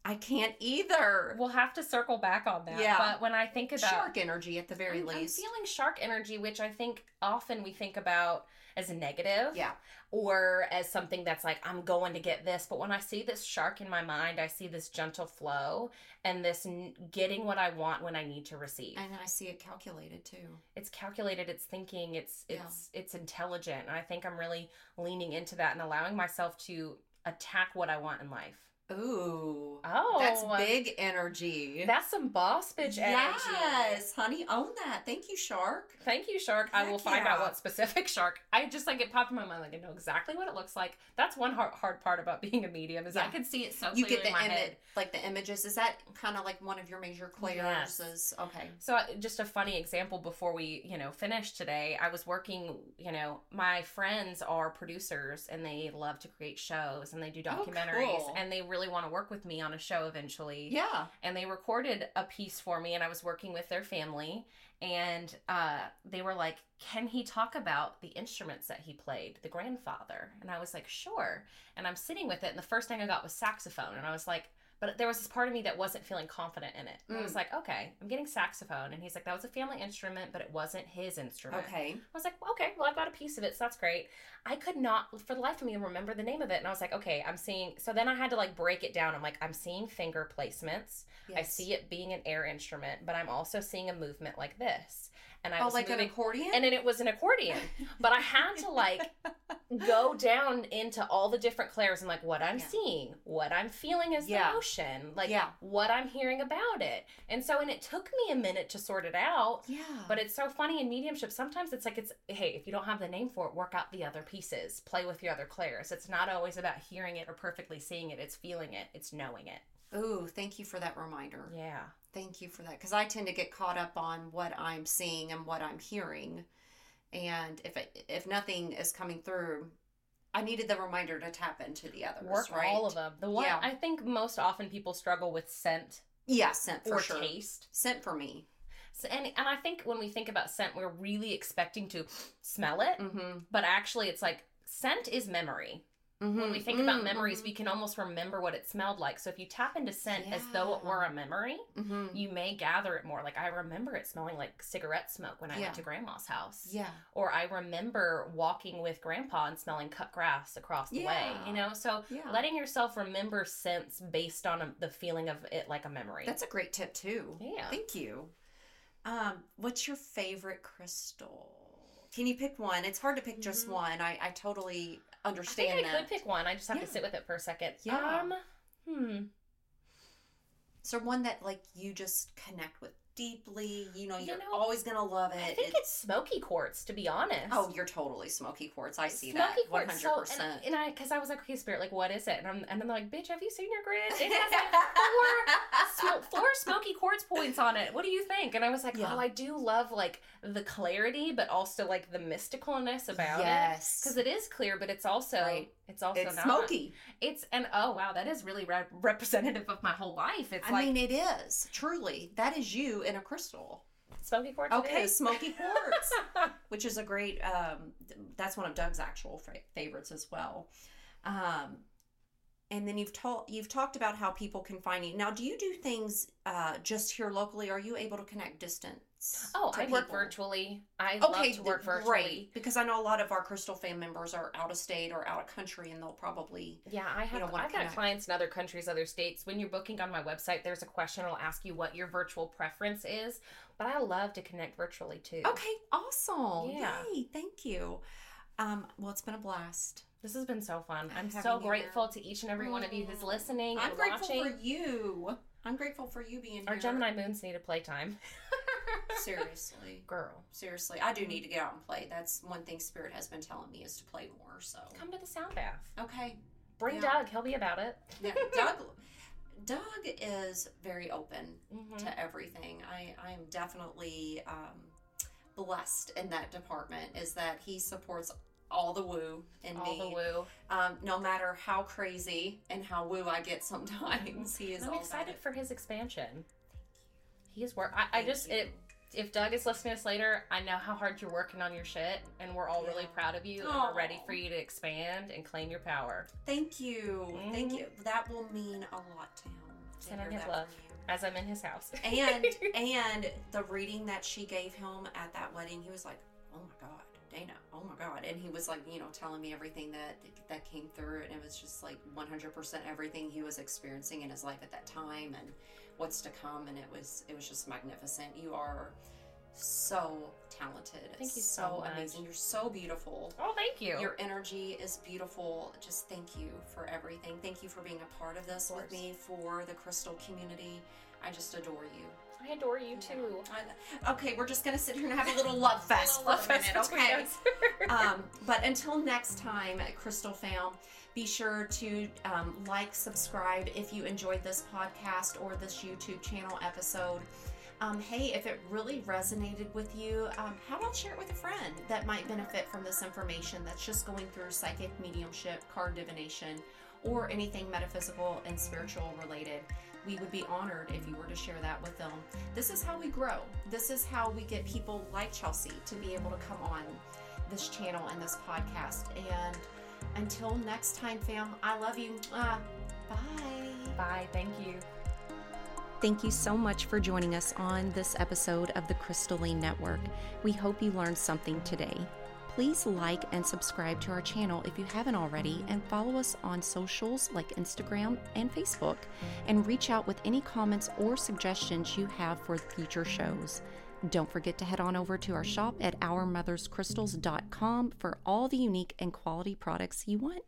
I can't either. We'll have to circle back on that. Yeah. But when I think about Shark energy at the very I'm, I'm least. feeling shark energy, which I think often we think about as a negative Yeah. or as something that's like I'm going to get this. But when I see this shark in my mind, I see this gentle flow and this n- getting what I want when I need to receive. And I see it calculated too. it's calculated, it's thinking, it's Yeah. it's it's intelligent. And I think I'm really leaning into that and allowing myself to attack what I want in life. Ooh. Oh, That's big energy. That's some boss bitch energy. Yes, honey, own that. Thank you, Shark. Thank you, Shark. I will Heck find out what specific shark. I just like it popped in my mind. Like I know exactly what it looks like. That's one hard, hard part about being a medium is I can see it so You get the in my image, head. like the images. Is that kind of like one of your major clairs? Yes. Okay. So uh, just a funny example before we, you know, finish today. I was working, you know, my friends are producers and they love to create shows and they do Oh, documentaries cool. and they really want to work with me on a show eventually. Yeah. And they recorded a piece for me and I was working with their family and uh they were like, "Can he talk about the instruments that he played, the grandfather?" And I was like, "Sure." And I'm sitting with it and the first thing I got was saxophone and I was like, but there was this part of me that wasn't feeling confident in it. And I was Mm. like, okay, I'm getting saxophone. And he's like, that was a family instrument, but it wasn't his instrument. Okay. I was like, well, okay, well, I've got a piece of it, so that's great. I could not, for the life of me, remember the name of it. And I was like, okay, I'm seeing, so then I had to like break it down. I'm like, I'm seeing finger placements. I see it being an air instrument, but I'm also seeing a movement like this. And I Oh, was like an accordion. and then it was an accordion. But I had to like go down into all the different clairs and like what I'm Yeah. seeing, what I'm feeling as Yeah. the motion, like Yeah. what I'm hearing about it. And so, and it took me a minute to sort it out. yeah. But it's so funny in mediumship. Sometimes it's like it's hey, if you don't have the name for it, work out the other pieces, play with your other clairs. It's not always about hearing it or perfectly seeing it. It's feeling it. It's knowing it. Ooh, thank you for that reminder. Yeah. Thank you for that because I tend to get caught up on what I'm seeing and what I'm hearing, and if it, if nothing is coming through, I needed the reminder to tap into the others. Work right? all of them. The one Yeah. I think most often people struggle with scent Yeah, scent for or sure. taste. Scent for me. So, and and I think when we think about scent, we're really expecting to smell it, Mm-hmm. but actually, it's like scent is memory. When we think about memories, we can almost remember what it smelled like. So if you tap into scent as though it were a memory, hmm you may gather it more. Like I remember it smelling like cigarette smoke when I Yeah. went to grandma's house. Yeah. Or I remember walking with grandpa and smelling cut grass across the way, you know? So Yeah. letting yourself remember scents based on a, the feeling of it like a memory. That's a great tip too. yeah. Thank you. Um, what's your favorite crystal? Can you pick one? It's hard to pick just Mhm. one. I, I totally I understand think I that. could pick one. I just have Yeah. to sit with it for a second. Yeah. Um, hmm. So one that like you just connect with deeply. You know, You you're know, always gonna love it. I think It- it's smoky quartz, to be honest. oh, you're totally smoky quartz. I see Smoky that. One hundred percent. and, and I, because I was like, okay, spirit, like, what is it? And I'm, and they're like, bitch, have you seen your grid? It has like four, sm- four smoky quartz points on it. What do you think? And I was like, Yeah. oh, I do love like the clarity, but also like the mysticalness about it. yes, Because it is clear, but it's also Right. It's also it's not. smoky. It's and oh wow, that is really re- representative of my whole life. It's I like mean, it is truly. That is you in a crystal. smoky quartz. Okay, smoky quartz. which is a great um that's one of Doug's actual fa- favorites as well. Um and then you've told you've talked about how people can find you. Now, do you do things uh just here locally? Are you able to connect oh, I work virtually. I Okay, love to work virtually. great. Because I know a lot of our Crystal Fam members are out of state or out of country, and they'll probably Yeah, I have. don't wanna I've got clients in other countries, other states. When you're booking on my website, there's a question it'll ask you what your virtual preference is. But I love to connect virtually too. okay, awesome. Yeah. Yay, thank you. Um, well, it's been a blast. This has been so fun. I'm so grateful to each and every one of you who's listening I'm grateful watching. for you. I'm grateful for you being here. Our here. Gemini moons need a playtime. Seriously. Girl, Seriously, I do need to get out and play. That's one thing Spirit has been telling me is to play more. So come to the sound bath. okay, Bring Yeah. Doug. He'll be about it. yeah, Doug. Doug is very open Mhm. to everything. I I am definitely um, blessed in that department. Is that he supports all the woo in me. All me. the woo. Um, no matter how crazy and how woo I get sometimes, he is I'm all excited for his expansion. He is work. I, I just you. it. If Doug is listening to this later, I know how hard you're working on your shit, and we're all really proud of you, and we're ready for you to expand and claim your power. Thank you, thank Mhm. you. That will mean a lot to him. Sending hear his love. As I'm in his house. and and the reading that she gave him at that wedding, he was like, "Oh my god, Dana, oh my God. And he was like, you know, telling me everything that that came through. And it was just like 100% everything he was experiencing in his life at that time and what's to come. And it was, it was just magnificent. You are so talented. Thank you so, so much. amazing. You're so beautiful. Oh, thank you. Your energy is beautiful. Just thank you for everything. Thank you for being a part of this Of with me for the crystal community. I just adore you. I adore you too. I- Okay, we're just gonna sit here and have a little love fest Little for a love minute, fest okay? um, but until next time, Crystal Fam, be sure to um, like, subscribe if you enjoyed this podcast or this YouTube channel episode. Um, hey, if it really resonated with you, um, how about share it with a friend that might benefit from this information that's just going through psychic mediumship, card divination, or anything metaphysical and spiritual related? We would be honored if you were to share that with them. This is how we grow. This is how we get people like Chelsey to be able to come on this channel and this podcast. And until next time, fam, I love you. Uh, bye. Bye. Thank you. Thank you so much for joining us on this episode of the Crystalline Network. We hope you learned something today. Please like and subscribe to our channel if you haven't already, and follow us on socials like Instagram and Facebook, and reach out with any comments or suggestions you have for future shows. Don't forget to head on over to our shop at ourmotherscrystals.com for all the unique and quality products you want.